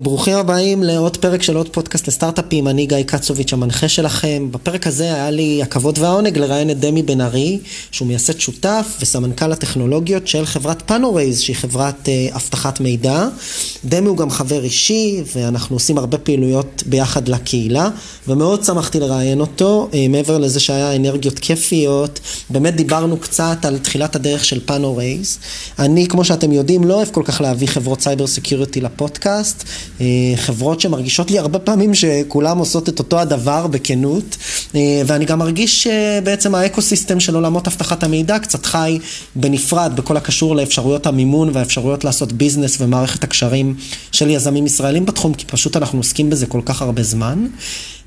ברוכים הבאים לעוד פרק של עוד פודקאסט לסטארט-אפים, אני גיא קצוביץ' המנחה שלכם. בפרק הזה היה לי הכבוד והעונג לראיין את דמי בן ארי, שהוא מייסד שותף וסמנכ"ל הטכנולוגיות של חברת פאנורייז, שהיא חברת uh, אבטחת מידע. דמי הוא גם חבר אישי, ואנחנו עושים הרבה פעילויות ביחד לקהילה, ומאוד שמחתי לראיין אותו, uh, מעבר לזה שהיה אנרגיות כיפיות. באמת דיברנו קצת על תחילת הדרך של פאנורייז. אני, כמו שאתם יודעים, לא אוהב כל כך להביא חברות cyber security לפודקאסט. אה, חברות שמרגישות לי הרבה פעמים שכולם עושות את אותו הדבר בכנות, אה, ואני גם מרגיש שבעצם ה-ecosystem של עולמות אבטחת המידע קצת חי בנפרד בכל הקשור לאפשרויות המימון והאפשרויות לעשות business ומערכת הקשרים של יזמים ישראלים בתחום, כי פשוט אנחנו עוסקים בזה כל כך הרבה זמן.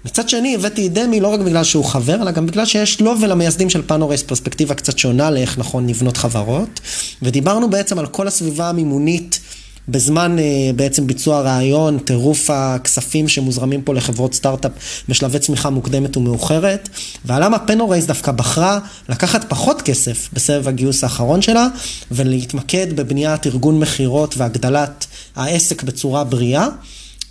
מצד שני הבאתי את דמי לא רק בגלל שהוא חבר, אלא גם בגלל שיש לו ולמייסדים של פאנורייז פרספקטיבה קצת שונה לאיך נכון לבנות חברות, ודיברנו בעצם על כל הסביבה המימונית בזמן אה, בעצם ביצוע רעיון, טירוף הכספים שמוזרמים פה לחברות סטארט-אפ בשלבי צמיחה מוקדמת ומאוחרת, ולמה פאנורייז דווקא בחרה לקחת פחות כסף בסבב הגיוס האחרון שלה, ולהתמקד בבניית ארגון מכירות והגדלת העסק בצורה בריאה.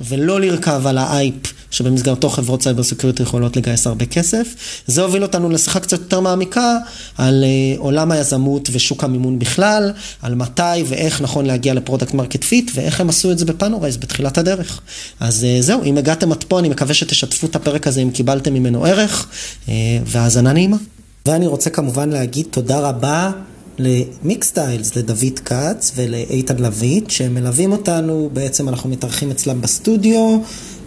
ולא לרכב על ה-hype שבמסגרתו חברות cyber security יכולות לגייס הרבה כסף. זה הוביל אותנו לשיחה קצת יותר מעמיקה על uh, עולם היזמות ושוק המימון בכלל, על מתי ואיך נכון להגיע ל-product market fit ואיך הם עשו את זה בפאנורייז בתחילת הדרך. אז uh, זהו, אם הגעתם עד פה אני מקווה שתשתפו את הפרק הזה אם קיבלתם ממנו ערך, uh, והאזנה נעימה. ואני רוצה כמובן להגיד תודה רבה למיקסטיילס, לדוד כץ ולאיתן לויט, שמלווים אותנו, בעצם אנחנו מתארחים אצלם בסטודיו,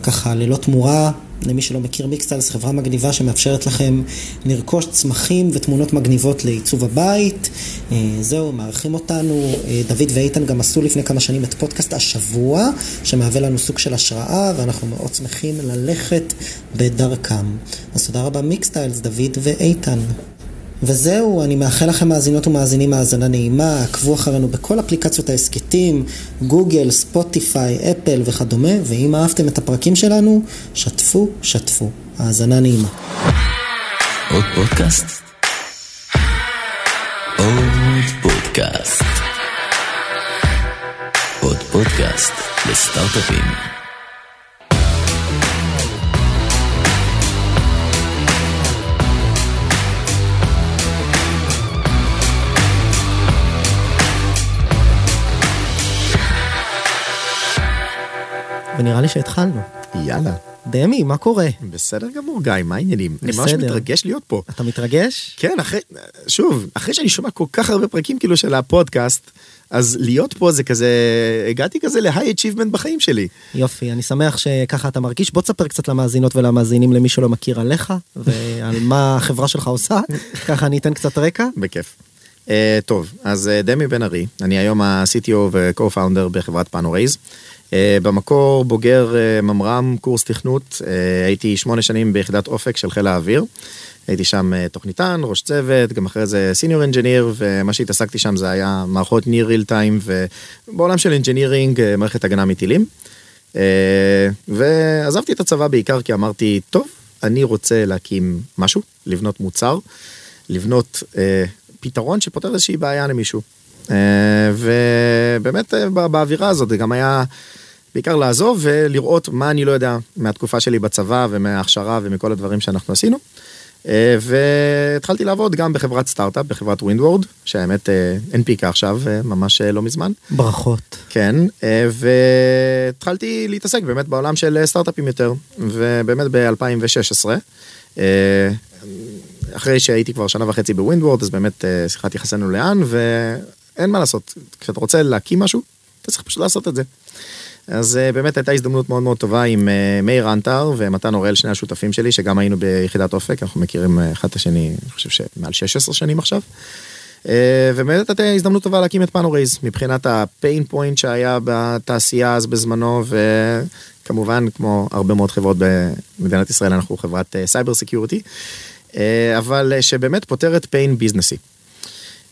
ככה ללא תמורה. למי שלא מכיר מיקסטיילס, חברה מגניבה שמאפשרת לכם לרכוש צמחים ותמונות מגניבות לעיצוב הבית. אה, זהו, מארחים אותנו. אה, דוד ואיתן גם עשו לפני כמה שנים את פודקאסט השבוע, שמהווה לנו סוג של השראה, ואנחנו מאוד שמחים ללכת בדרכם. אז תודה רבה מיקסטיילס, דוד ואיתן. וזהו, אני מאחל לכם מאזינות ומאזינים האזנה נעימה, עקבו אחרינו בכל אפליקציות ההסכתים, גוגל, ספוטיפיי, אפל וכדומה, ואם אהבתם את הפרקים שלנו, שתפו, שתפו. האזנה נעימה. עוד פודקאסט? עוד פודקאסט. עוד פודקאסט לסטארט-אפים. ונראה לי שהתחלנו. יאללה. דמי, מה קורה? בסדר גמור, גיא, מה העניינים? אני ממש מתרגש להיות פה. אתה מתרגש? כן, אחרי, שוב, אחרי שאני שומע כל כך הרבה פרקים כאילו של הפודקאסט, אז להיות פה זה כזה, הגעתי כזה להיי אצ'יבמנט בחיים שלי. יופי, אני שמח שככה אתה מרגיש. בוא תספר קצת למאזינות ולמאזינים למי שלא מכיר עליך, ועל מה החברה שלך עושה, ככה אני אתן קצת רקע. בכיף. Uh, טוב, אז uh, דמי בן ארי, אני היום ה-CTO ו-co-founder בחברת פאנורייז. אה, במקור בוגר אה, ממר"ם, קורס תכנות, אה, הייתי שמונה שנים ביחידת אופק של חיל האוויר. הייתי שם תוכניתן, ראש צוות, גם אחרי זה senior engineer, ומה שהתעסקתי שם זה היה מערכות near real time, ובעולם של engineering, מערכת הגנה מטילים. ועזבתי את הצבא בעיקר כי אמרתי, טוב, אני רוצה להקים משהו, לבנות מוצר, לבנות פתרון שפותר איזושהי בעיה למישהו. ובאמת באווירה הזאת זה גם היה בעיקר לעזוב ולראות מה אני לא יודע מהתקופה שלי בצבא ומההכשרה ומכל הדברים שאנחנו עשינו. אה, והתחלתי לעבוד גם בחברת סטארט-אפ, בחברת ווינדוורד, שהאמת אה, הנפיקה עכשיו, אה, ממש לא מזמן. ברכות. כן, והתחלתי להתעסק באמת בעולם של סטארט-אפים יותר, ובאמת ב-2016, אחרי שהייתי כבר שנה וחצי בווינדוורד, אז באמת שיחת יחסנו לאן, ואין מה לעשות, כשאתה רוצה להקים משהו, אתה צריך פשוט לעשות את זה. אז uh, באמת הייתה הזדמנות מאוד מאוד טובה עם uh, מאיר אנטר ומתן אוראל, שני השותפים שלי, שגם היינו ביחידת אופק, אנחנו מכירים uh, אחד את השני, אני חושב שמעל 16 שנים עכשיו. ובאמת הייתה הזדמנות טובה להקים את פאנורייז, מבחינת ה-pain point שהיה בתעשייה אז בזמנו, וכמובן, כמו הרבה מאוד חברות במדינת ישראל, אנחנו חברת cyber security, אבל שבאמת פותרת pain ביזנסי.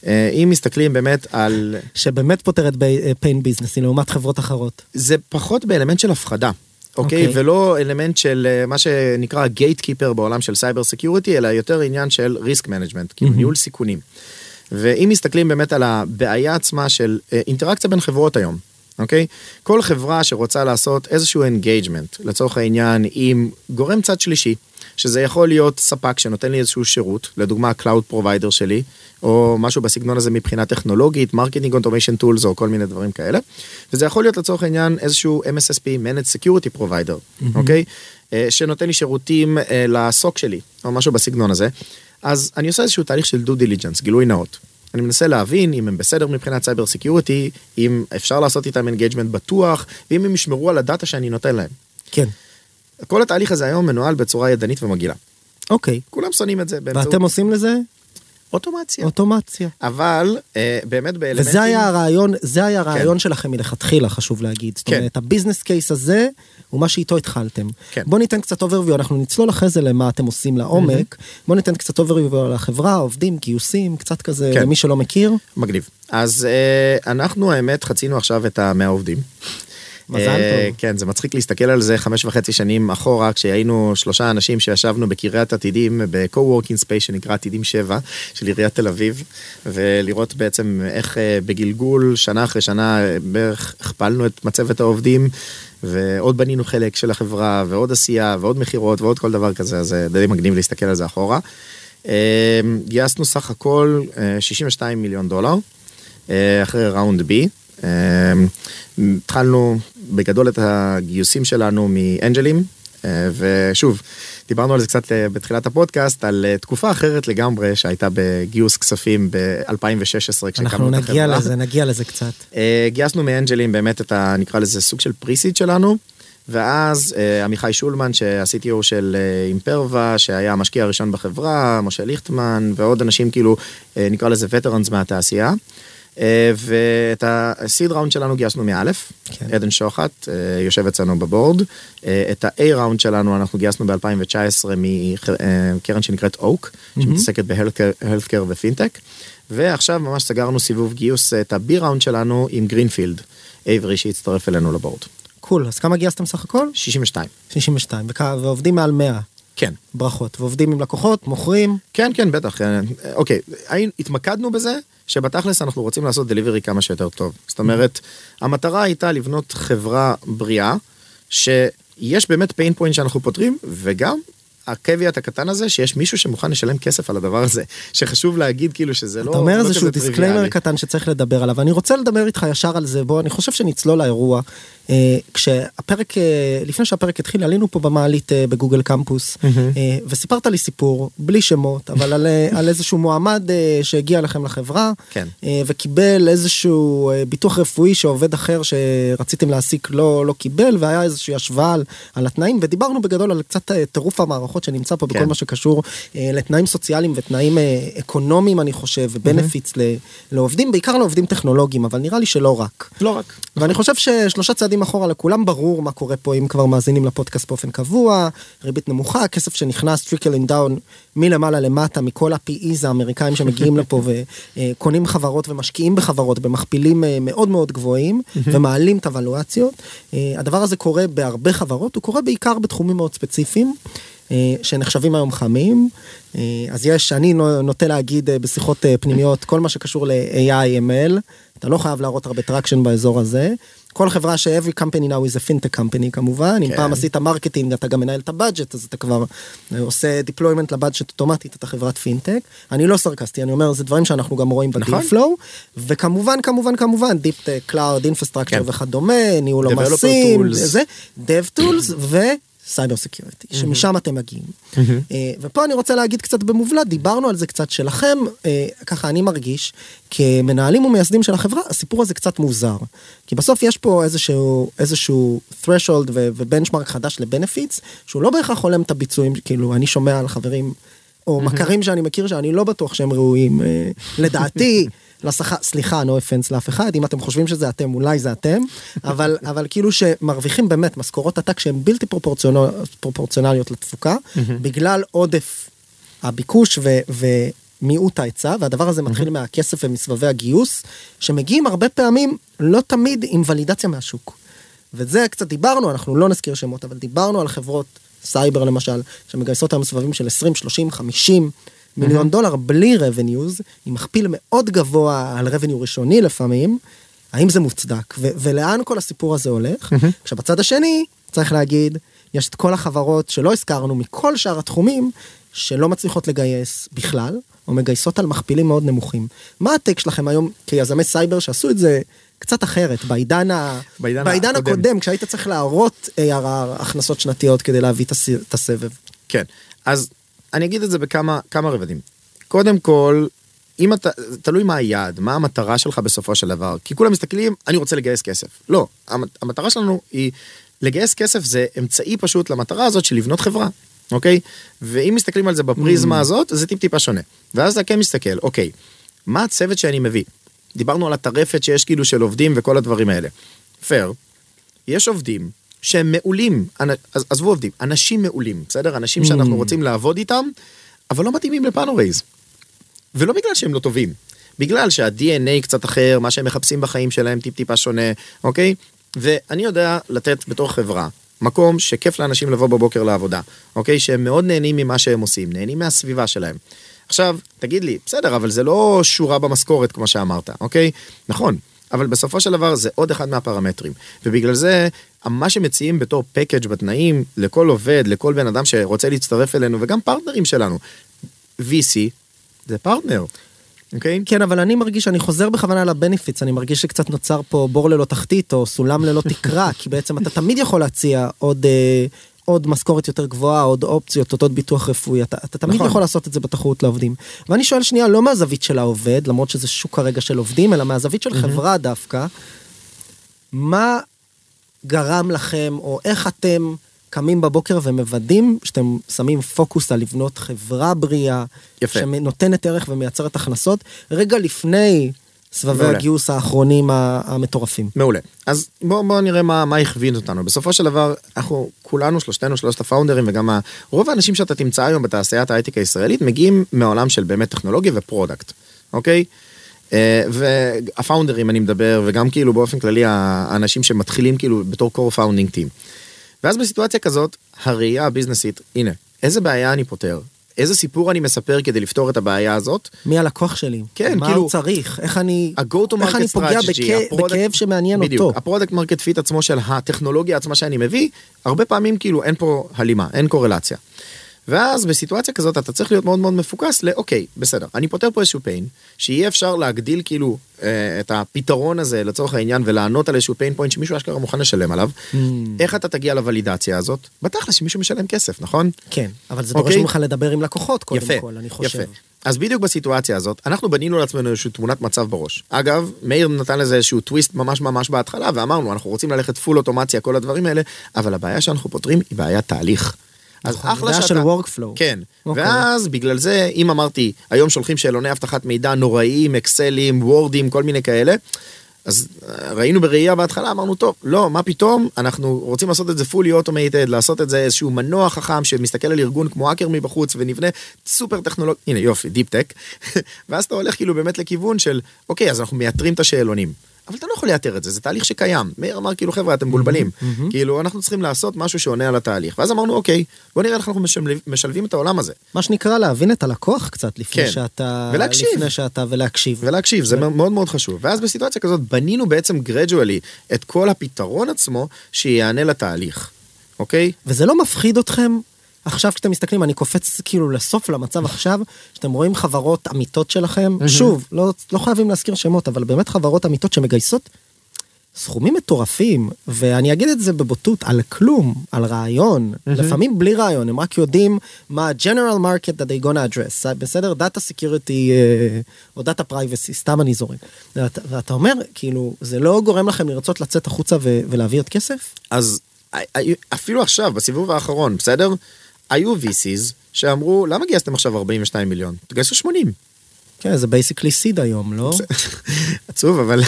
אה, אם מסתכלים באמת על... שבאמת פותרת pain ביזנסי לעומת חברות אחרות. זה פחות באלמנט של הפחדה. אוקיי? Okay. ולא אלמנט של אה, מה שנקרא gate keeper בעולם של cyber security, אלא יותר עניין של risk management, כאילו. ניהול סיכונים. ואם מסתכלים באמת על הבעיה עצמה של אה, אינטראקציה בין חברות היום, אוקיי? כל חברה שרוצה לעשות איזשהו engagement, לצורך העניין, עם גורם צד שלישי, שזה יכול להיות ספק שנותן לי איזשהו שירות, לדוגמה ה-Cloud Provider שלי, או משהו בסגנון הזה מבחינה טכנולוגית, marketing automation tools או כל מיני דברים כאלה. וזה יכול להיות לצורך העניין איזשהו MSSP, Managed Security Provider, mm-hmm. אוקיי? אה, שנותן לי שירותים אה, ל-SOC שלי, או משהו בסגנון הזה. אז אני עושה איזשהו תהליך של due diligence, גילוי נאות. אני מנסה להבין אם הם בסדר מבחינת cyber security, אם אפשר לעשות איתם engagement בטוח, ואם הם ישמרו על ה-data שאני נותן להם. כן. כל התהליך הזה היום מנוהל בצורה ידנית ומגעילה. אוקיי. כולם שונאים את זה באמצעות... ואתם עושים לזה? אוטומציה. אוטומציה. אבל אה, באמת באלמנטים... וזה היה הרעיון, זה היה הרעיון כן. שלכם מלכתחילה, חשוב להגיד. זאת כן. אומרת, ה-business case הזה הוא מה שאיתו התחלתם. כן. בוא ניתן קצת overview, אנחנו נצלול אחרי זה למה אתם עושים לעומק. Mm-hmm. בוא ניתן קצת overview על החברה, עובדים, גיוסים, קצת כזה, כן. למי שלא מכיר. מגניב. אז אה, אנחנו האמת חצינו עכשיו את המאה עובדים. מזל אה, טוב. כן, זה מצחיק להסתכל על זה חמש וחצי שנים אחורה, כשהיינו שלושה אנשים שישבנו בקריית עתידים, ב-co-working space שנקרא עתידים 7 של עיריית תל אביב, ולראות בעצם איך אה, בגלגול, שנה אחרי שנה, אה, בערך הכפלנו את מצבת העובדים, ועוד בנינו חלק של החברה, ועוד עשייה, ועוד מכירות, ועוד כל דבר כזה, אז זה די מגניב להסתכל על זה אחורה. אה, גייסנו סך הכל אה, 62 מיליון דולר, אה, אחרי ראונד בי. אה, התחלנו בגדול את הגיוסים שלנו מאנג'לים, אה, ושוב, דיברנו על זה קצת אה, בתחילת הפודקאסט, על אה, תקופה אחרת לגמרי שהייתה בגיוס כספים ב-2016 כשהקמנו אנחנו את החברה. נגיע לזה, נגיע לזה קצת. גייסנו מאנג'לים באמת את ה... נקרא לזה סוג של פריסיד שלנו. ואז עמיחי שולמן שה-CTO של אימפרווה שהיה המשקיע הראשון בחברה, משה ליכטמן ועוד אנשים כאילו נקרא לזה veterans מהתעשייה. אה, ואת ה-seed round שלנו גייסנו מאלף, כן. עדן שוחט אה, יושב אצלנו ב-board. אה, את ה-A round שלנו אנחנו גייסנו ב-2019 מקרן שנקראת אוק, שמתעסקת ב-healthcare ו-fintech. ועכשיו ממש סגרנו סיבוב גיוס את ה-B round שלנו עם גרינפילד, איברי שהצטרף אלינו לבורד. Cool, אז כמה גייסתם סך הכל? 62. 62, וכ- ועובדים מעל 100. כן. ברכות. ועובדים עם לקוחות, מוכרים. כן, כן, בטח. אוקיי, התמקדנו בזה שבתכלס אנחנו רוצים לעשות deliver כמה שיותר טוב. זאת אומרת, המטרה הייתה לבנות חברה בריאה, שיש באמת pain point שאנחנו פותרים, וגם ה caveat הקטן הזה, שיש מישהו שמוכן לשלם כסף על הדבר הזה, שחשוב להגיד כאילו שזה לא אתה אומר לא איזשהו disclaimer. קטן שצריך לדבר עליו, אני רוצה לדבר איתך ישר על זה, בוא, אני חושב שנצלול לאירוע. אה, כשהפרק, אה, לפני שהפרק התחיל, עלינו פה במעלית אה, בגוגל קמפוס, וסיפרת לי סיפור, בלי שמות, אבל על, על איזשהו מועמד שהגיע לכם לחברה, כן. וקיבל איזשהו ביטוח רפואי שעובד אחר שרציתם להעסיק לא, לא קיבל, והיה איזושהי השוואה על, על התנאים, ודיברנו בגדול על קצת טירוף המערכות שנמצא פה בכל כן. מה שקשור לתנאים סוציאליים ותנאים אקונומיים, אני חושב, וב benefits לעובדים, בעיקר לעובדים טכנולוגיים, אבל נראה לי שלא רק. לא רק. ואני חושב ששלושה צעדים אחורה לכולם ברור מה קורה פה אם כבר מאזינים לפודקאסט באופן קבוע, ריבית נמוכה, כסף שנכנס trickling down מלמעלה למטה מכל ה-PEs האמריקאים שמגיעים לפה וקונים חברות ומשקיעים בחברות במכפילים אה, מאוד מאוד גבוהים ומעלים את הוולואציות. אה, הדבר הזה קורה בהרבה חברות, הוא קורה בעיקר בתחומים מאוד ספציפיים. אה, שנחשבים היום חמים, אז יש, אני נו- נוטה להגיד בשיחות פנימיות, כל מה שקשור ל-AI, ML, אתה לא חייב להראות הרבה traction באזור הזה. כל חברה ש-every company now is a fintech company כמובן, אם כן. פעם עשית marketing אתה גם מנהל את ה budget אז אתה כבר אה, עושה deployment ל budget אוטומטית אתה חברת פינטק. אני לא סרקסטי אני אומר זה דברים שאנחנו גם רואים בדיל נכון. flow וכמובן כמובן כמובן deep cloud infrastructure. וכדומה ניהול עומסים. זה dev tools ו... cyber security, שמשם אתם מגיעים. אה, ופה אני רוצה להגיד קצת במובלע, דיברנו על זה קצת שלכם, אה, ככה אני מרגיש, כמנהלים ומייסדים של החברה, הסיפור הזה קצת מוזר. כי בסוף יש פה איזשהו, איזשהו threshold ו benchmark חדש ל benefits, שהוא לא בהכרח הולם את הביצועים, כאילו אני שומע על חברים או מכרים שאני מכיר שאני לא בטוח שהם ראויים, אה, לדעתי. לשכר, סליחה, no offense לאף אחד, אם אתם חושבים שזה אתם, אולי זה אתם, אבל, אבל כאילו שמרוויחים באמת משכורות עתק שהן בלתי proportional, פרופורציונליות לתפוקה, בגלל עודף הביקוש ו, ומיעוט ההיצע, והדבר הזה מתחיל מהכסף ומסבבי הגיוס, שמגיעים הרבה פעמים, לא תמיד עם ולידציה מהשוק. וזה קצת דיברנו, אנחנו לא נזכיר שמות, אבל דיברנו על חברות סייבר למשל, שמגייסות היום סבבים של 20, 30, 50 מיליון דולר בלי revenues, עם מכפיל מאוד גבוה על revenue ראשוני לפעמים, האם זה מוצדק, ו- ולאן כל הסיפור הזה הולך? עכשיו, בצד השני, צריך להגיד, יש את כל החברות שלא הזכרנו מכל שאר התחומים, שלא מצליחות לגייס בכלל, או מגייסות על מכפילים מאוד נמוכים. מה הטק שלכם היום כיזמי סייבר שעשו את זה קצת אחרת, בעידן, ה... בעידן בעידן הקודם. הקודם, כשהיית צריך להראות ARR הכנסות שנתיות כדי להביא את הס- את הסבב. כן, אז אני אגיד את זה בכמה כמה רבדים. קודם כל, אם אתה, תלוי מה היעד, מה המטרה שלך בסופו של דבר. כי כולם מסתכלים, אני רוצה לגייס כסף. לא, המטרה שלנו היא, לגייס כסף זה אמצעי פשוט למטרה הזאת של לבנות חברה, אוקיי? ואם מסתכלים על זה בפריזמה הזאת, זה טיפ טיפה שונה. ואז אתה כן מסתכל, אוקיי, מה הצוות שאני מביא? דיברנו על הטרפת שיש כאילו של עובדים וכל הדברים האלה. פייר, יש עובדים שהם מעולים, אז- עזבו עובדים, אנשים מעולים, בסדר? אנשים שאנחנו Mm. רוצים לעבוד איתם, אבל לא מתאימים לפאנורייז. ולא בגלל שהם לא טובים, בגלל שה-DNA קצת אחר, מה שהם מחפשים בחיים שלהם טיפ טיפה שונה, אוקיי? ואני יודע לתת בתור חברה מקום שכיף לאנשים לבוא בבוקר לעבודה, אוקיי? שהם מאוד נהנים ממה שהם עושים, נהנים מהסביבה שלהם. עכשיו, תגיד לי, בסדר, אבל זה לא שורה במשכורת כמו שאמרת, אוקיי? נכון, אבל בסופו של דבר זה עוד אחד מהפרמטרים. ובגלל זה, מה שמציעים בתור פקאג' בתנאים לכל עובד, לכל בן אדם שרוצה להצטרף אלינו, וגם פרטנרים שלנו, VC זה פרטנר, אוקיי? כן, אבל אני מרגיש שאני חוזר בכוונה לבנפיטס, אני מרגיש שקצת נוצר פה בור ללא תחתית או סולם ללא תקרה, כי בעצם אתה תמיד יכול להציע עוד, אה, עוד משכורת יותר גבוהה, עוד אופציות, עוד ביטוח רפואי, אתה, אתה תמיד נכון. יכול לעשות את זה בתחרות לעובדים. ואני שואל שנייה, לא מהזווית של העובד, למרות שזה שוק הרגע של עובדים, אלא מהזווית של חברה דווקא, מה גרם לכם, או איך אתם קמים בבוקר ומוודאים שאתם שמים פוקוס על לבנות חברה בריאה, יפה. שנותנת ערך ומייצרת הכנסות, רגע לפני סבבי מעולה. הגיוס האחרונים המטורפים. מעולה. אז בואו בוא נראה מה, מה הכווין אותנו. בסופו של דבר, אנחנו כולנו, שלושתנו, שלושת ה founderים, וגם ה- רוב האנשים שאתה תמצא היום בתעשיית ההייטק הישראלית, מגיעים מהעולם של באמת טכנולוגיה ו product, אוקיי? אה, וה founderים אני מדבר, וגם כאילו באופן כללי האנשים שמתחילים כאילו בתור core founding team. ואז בסיטואציה כזאת, הראייה הביזנסית, הנה, איזה בעיה אני פותר? איזה סיפור אני מספר כדי לפתור את הבעיה הזאת? מי הלקוח שלי? כן, מה כאילו- הוא צריך? איך אני, ה-go to איך אני market פוגע strategy, בכ... ה product- בכאב שמעניין בדיוק, אותו? ה product market fit עצמו של הטכנולוגיה עצמה שאני מביא, הרבה פעמים כאילו אין פה הלימה, אין קורלציה. ואז בסיטואציה כזאת אתה צריך להיות מאוד מאוד מפוקס לאוקיי, בסדר, אני פותר פה איזשהו pain, שיהיה אפשר להגדיל כאילו אה, את הפתרון הזה לצורך העניין ולענות על איזשהו pain point שמישהו אשכרה מוכן לשלם עליו. Mm. איך אתה תגיע לוולידציה הזאת? בתכל'ס שמישהו משלם כסף, נכון? כן, אבל זה דורש אוקיי. ממך לדבר עם לקוחות קודם יפה, כל, אני חושב. יפה. אז בדיוק בסיטואציה הזאת, אנחנו בנינו לעצמנו איזושהי תמונת מצב בראש. אגב, מאיר נתן לזה איזשהו טוויסט ממש ממש בהתחלה, ואמרנו, אנחנו רוצים ללכת פול אוטומציה, כל הדברים האלה, אבל הבעיה שאנחנו פותרים היא בעיית תהליך. אז נכון, אחלה שאתה... של workflow. כן, אוקיי. ואז בגלל זה, אם אמרתי, היום שולחים שאלוני אבטחת מידע נוראיים, אקסלים, וורדים, כל מיני כאלה, אז אה, ראינו בראייה בהתחלה, אמרנו, טוב, לא, מה פתאום, אנחנו רוצים לעשות את זה fully automated, לעשות את זה איזשהו מנוע חכם שמסתכל על ארגון כמו האקר מבחוץ ונבנה סופר טכנולוגיה, הנה יופי, deep tech, ואז אתה הולך כאילו באמת לכיוון של, אוקיי, אז אנחנו מייתרים את השאלונים. אבל אתה לא יכול לייתר את זה, זה תהליך שקיים. מאיר אמר כאילו חבר'ה אתם מבולבלים. כאילו אנחנו צריכים לעשות משהו שעונה על התהליך. ואז אמרנו אוקיי, בוא נראה איך אנחנו משלבים, משלבים את העולם הזה. מה שנקרא להבין את הלקוח קצת לפני כן. שאתה... ולהקשיב. לפני שאתה... ולהקשיב. ולהקשיב, זה מאוד מאוד חשוב. ואז בסיטואציה כזאת בנינו בעצם גרדואלי את כל הפתרון עצמו שיענה לתהליך, אוקיי? וזה לא מפחיד אתכם? עכשיו כשאתם מסתכלים, אני קופץ כאילו לסוף למצב עכשיו, שאתם רואים חברות אמיתות שלכם, שוב, לא, לא חייבים להזכיר שמות, אבל באמת חברות אמיתות שמגייסות סכומים מטורפים, ואני אגיד את זה בבוטות, על כלום, על רעיון, לפעמים בלי רעיון, הם רק יודעים מה ה-general market that they gonna address, בסדר? Data security אה, או Data privacy, סתם אני זורק. ואתה, ואתה אומר, כאילו, זה לא גורם לכם לרצות לצאת החוצה ו- ולהביא עוד כסף? אז היו- אפילו עכשיו, בסיבוב האחרון, בסדר? היו VCs שאמרו, למה גייסתם עכשיו 42 מיליון? תגייסו 80. כן, זה basically seed היום, לא? עצוב, אבל...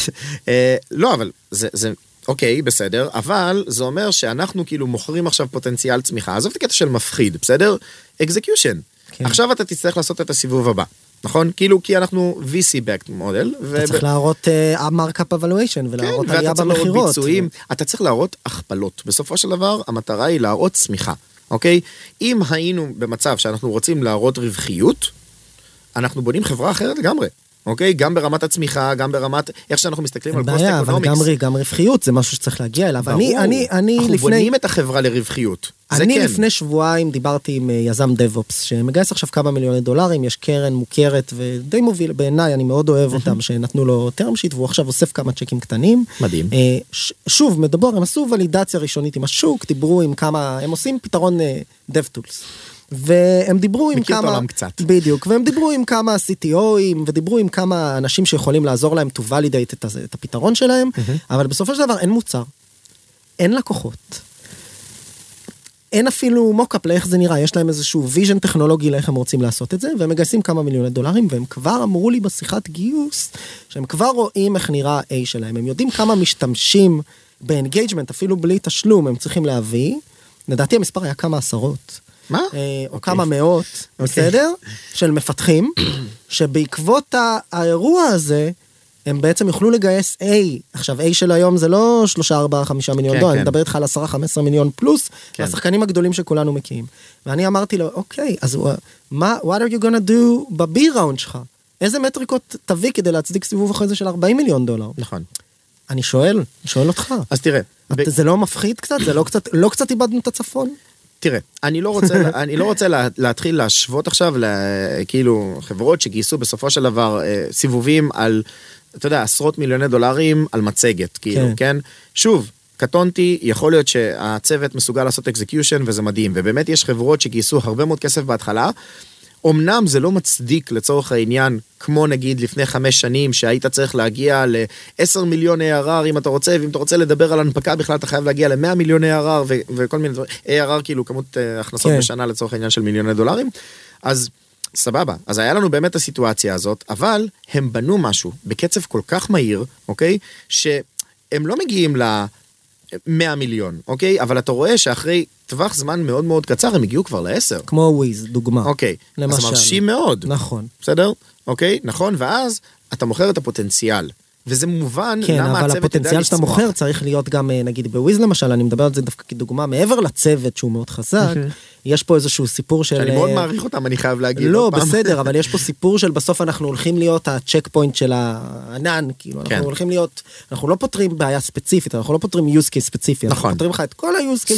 אה, לא, אבל זה... זה... אוקיי, בסדר, אבל זה אומר שאנחנו כאילו מוכרים עכשיו פוטנציאל צמיחה. עזוב את הקטע של מפחיד, בסדר? Execution. כן. עכשיו אתה תצטרך לעשות את הסיבוב הבא, נכון? כאילו, כי אנחנו VC-Backed model. אתה צריך להראות ה markup evaluation ולהראות כן, עלייה ואתה צריך להראות במכירות. ביצועים, אתה צריך להראות הכפלות. בסופו של דבר, המטרה היא להראות צמיחה, אוקיי? אם היינו במצב שאנחנו רוצים להראות רווחיות, אנחנו בונים חברה אחרת לגמרי, אוקיי? גם ברמת הצמיחה, גם ברמת איך שאנחנו מסתכלים על אין cost בעיה, אבל גם, גם רווחיות זה משהו שצריך להגיע אליו. אני, אני, אני אנחנו לפני... בונים את החברה לרווחיות. אני כן. לפני שבועיים דיברתי עם אה, יזם דב-אופס שמגייס עכשיו כמה מיליוני דולרים, יש קרן מוכרת ודי מוביל בעיניי, אני מאוד אוהב אותם, שנתנו לו term sheet והוא עכשיו אוסף כמה צ'קים קטנים. מדהים. אה, ש- שוב, מדבר, הם עשו ולידציה ראשונית עם השוק, דיברו עם כמה, הם עושים פתרון אה, DevTools. והם דיברו עם מכיר את כמה, העולם קצת. בדיוק, והם דיברו עם כמה CTOים, ודיברו עם כמה אנשים שיכולים לעזור להם to validate את, את הפתרון שלהם, אבל בסופו של דבר אין מוצר, אין לקוחות, אין אפילו mockup לאיך זה נראה, יש להם איזשהו vision טכנולוגי לאיך הם רוצים לעשות את זה, והם מגייסים כמה מיליוני דולרים, והם כבר אמרו לי בשיחת גיוס, שהם כבר רואים איך נראה ה-A שלהם, הם יודעים כמה משתמשים ב engagement, אפילו בלי תשלום, הם צריכים להביא, לדעתי המספר היה כמה עשרות. מה? אה, או אוקיי. כמה מאות, בסדר? של מפתחים, שבעקבות האירוע הזה, הם בעצם יוכלו לגייס A. עכשיו, A של היום זה לא 3, 4, 5 מיליון כן, דולר, אני כן. מדבר איתך על 10, 15 מיליון פלוס, כן. השחקנים הגדולים שכולנו מכירים. ואני אמרתי לו, אוקיי, אז מה, what are you gonna do ב-B ראונד שלך? איזה מטריקות תביא כדי להצדיק סיבוב אחרי זה של 40 מיליון דולר? נכון. אני שואל, אני שואל אותך. אז תראה, ב- אתה- זה לא מפחיד קצת? זה לא קצת, לא קצת איבדנו את הצפון? תראה, אני לא רוצה, אני לא רוצה לה, להתחיל להשוות עכשיו, ל, כאילו, חברות שגייסו בסופו של דבר אה, סיבובים על, אתה יודע, עשרות מיליוני דולרים על מצגת, כאילו. כן? כן? שוב, קטונתי, יכול להיות שהצוות מסוגל לעשות אקזקיושן וזה מדהים, ובאמת יש חברות שגייסו הרבה מאוד כסף בהתחלה. אמנם זה לא מצדיק לצורך העניין, כמו נגיד לפני חמש שנים, שהיית צריך להגיע ל-10 מיליון ARR אם אתה רוצה, ואם אתה רוצה לדבר על הנפקה בכלל אתה חייב להגיע ל-100 מיליון ARR ו- וכל מיני דברים, ARR כאילו כמות אה, הכנסות כן. בשנה לצורך העניין של מיליוני דולרים, אז סבבה, אז היה לנו באמת הסיטואציה הזאת, אבל הם בנו משהו בקצב כל כך מהיר, אוקיי? שהם לא מגיעים ל... 100 מיליון, אוקיי? אבל אתה רואה שאחרי טווח זמן מאוד מאוד קצר הם הגיעו כבר לעשר. כמו וויז, דוגמה. אוקיי, אז למשל. מרשים מאוד, נכון. בסדר? אוקיי, נכון, ואז אתה מוכר את הפוטנציאל. וזה מובן כן, למה אבל הצוות יודע הפוטנציאל שאתה לצמוח. מוכר צריך להיות גם, אה, נגיד בוויז למשל, אני מדבר על זה דווקא כדוגמה, מעבר לצוות שהוא מאוד חזק, יש פה איזשהו סיפור של... שאני מאוד אה, מעריך אותם, אני חייב להגיד לא. בסדר, אבל יש פה סיפור של בסוף אנחנו הולכים להיות הצ'ק פוינט של הענן, כאילו, אנחנו כן. הולכים להיות, אנחנו לא פותרים בעיה ספציפית, אנחנו לא פותרים use case ספציפי, אנחנו נכון. פותרים לך את כל ה-use cases.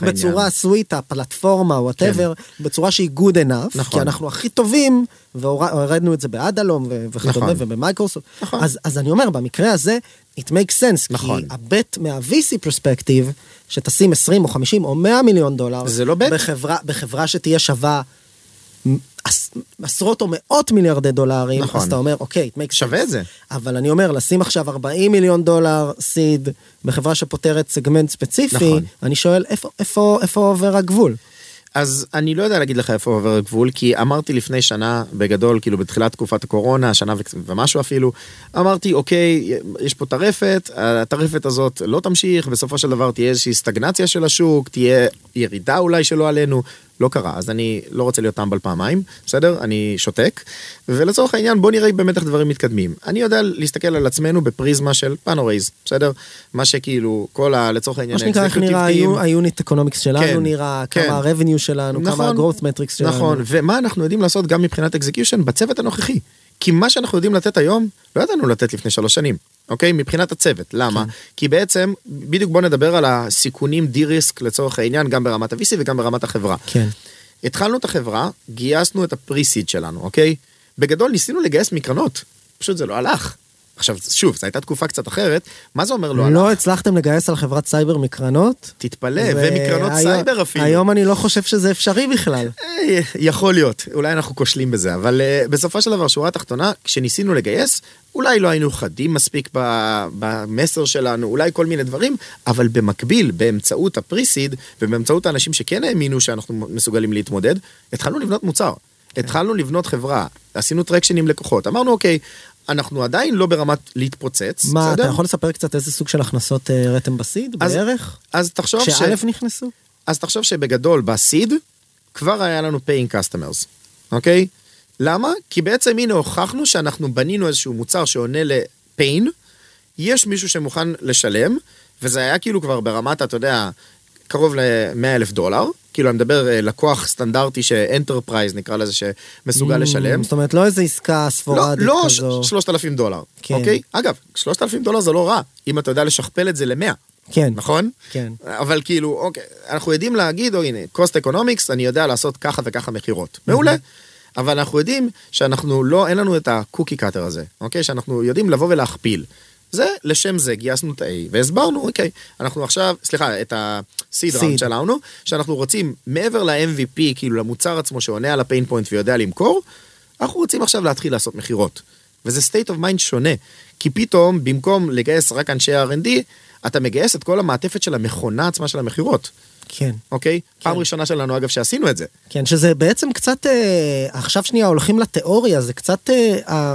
כן. בצורה סוויטה, פלטפורמה, whatever, בצורה שהיא good enough, כי נכון. אנחנו הכי טובים, והורדנו את זה באנדל וכדומה, נכון. ובמייקרוסופט, נכון. אז אז אני אומר, במקרה הזה, it makes sense, נכון. כי הבט מה- VC perspective, שתשים 20 או 50 או 100 מיליון דולר, זה לא bet. בחברה, בחברה שתהיה שווה עש, עשרות או מאות מיליארדי דולרים, נכון. אז אתה אומר, אוקיי, it makes שווה sense. את זה. אבל אני אומר, לשים עכשיו 40 מיליון דולר סיד בחברה שפותרת סגמנט ספציפי, נכון. אני שואל, איפה, איפה, איפה עובר הגבול? אז אני לא יודע להגיד לך איפה עובר הגבול, כי אמרתי לפני שנה, בגדול, כאילו בתחילת תקופת הקורונה, שנה ומשהו אפילו, אמרתי, אוקיי, יש פה טרפת, הטרפת הזאת לא תמשיך, בסופו של דבר תהיה איזושהי סטגנציה של השוק, תהיה ירידה אולי שלא עלינו, לא קרה, אז אני לא רוצה להיות טמבל פעמיים, בסדר? אני שותק, ולצורך העניין בוא נראה באמת איך דברים מתקדמים. אני יודע להסתכל על עצמנו בפריזמה של פאנורייז, בסדר? מה שכאילו, כל ה... לצורך העניין, מה שנקרא, איך נראה היוניט אקונומיקס שלנו כן, נראה, כן. כמה ה-revenue שלנו, כמה נכון, ה-growth metrics שלנו. נכון, ומה אנחנו יודעים לעשות גם מבחינת execution בצוות הנוכחי. כי מה שאנחנו יודעים לתת היום, לא ידענו לתת לפני שלוש שנים, אוקיי? מבחינת הצוות. למה? כן. כי בעצם, בדיוק בוא נדבר על הסיכונים de-risk לצורך העניין, גם ברמת ה-VC וגם ברמת החברה. כן. התחלנו את החברה, גייסנו את ה-pre-seed שלנו, אוקיי? בגדול ניסינו לגייס מקרנות, פשוט זה לא הלך. עכשיו, שוב, זו הייתה תקופה קצת אחרת, מה זה אומר לא הלך? לא הצלחתם לגייס על חברת סייבר מקרנות? תתפלא, ו- ומקרנות היום- סייבר אפילו. היום אני לא חושב שזה אפשרי בכלל. אה, יכול להיות, אולי אנחנו כושלים בזה, אבל uh, בסופו של דבר, שורה תחתונה, כשניסינו לגייס, אולי לא היינו חדים מספיק במסר שלנו, אולי כל מיני דברים, אבל במקביל, באמצעות ה-pre-seed, ובאמצעות האנשים שכן האמינו שאנחנו מסוגלים להתמודד, התחלנו לבנות מוצר. התחלנו לבנות חברה, עשינו traction עם לקוחות, אמרנו אוקיי, אנחנו עדיין לא ברמת להתפוצץ, מה, בסדר? אתה יכול לספר קצת איזה סוג של הכנסות אה, הראתם ב-seed אז- בערך? אז תחשוב ש... שא' נכנסו? אז תחשוב שבגדול ב-seed כבר היה לנו paying customers, אוקיי? למה? כי בעצם הנה הוכחנו שאנחנו בנינו איזשהו מוצר שעונה ל-pain, יש מישהו שמוכן לשלם, וזה היה כאילו כבר ברמת, אתה יודע, קרוב ל-100 אלף דולר, כאילו אני מדבר אה, לקוח סטנדרטי ש-enterprise נקרא לזה שמסוגל לשלם. זאת אומרת, לא איזה עסקה לא, ספורדית לא כזו. 3,000 דולר, כן. אוקיי? אגב, 3,000 דולר זה לא רע, אם אתה יודע לשכפל את זה ל-100, כן, נכון? כן. אבל כאילו, אוקיי, אנחנו יודעים להגיד, או הנה, cost economics, אני יודע לעשות ככה וככה מכירות. מעולה. אבל אנחנו יודעים שאנחנו לא, אין לנו את ה-cookie cutter הזה, אוקיי? שאנחנו יודעים לבוא ולהכפיל. זה, לשם זה גייסנו את ה-A, והסברנו, אוקיי, אנחנו עכשיו, סליחה, את ה-seed Seed. round שלנו, שאנחנו רוצים, מעבר ל-MVP, כאילו למוצר עצמו שעונה על ה-pain point ויודע למכור, אנחנו רוצים עכשיו להתחיל לעשות מכירות. וזה state of mind שונה, כי פתאום, במקום לגייס רק אנשי R&D, אתה מגייס את כל המעטפת של המכונה עצמה של המכירות, כן. אוקיי? פעם ראשונה שלנו, אגב, שעשינו את זה. כן, שזה בעצם קצת, אה, עכשיו שנייה הולכים לתיאוריה, זה קצת אה,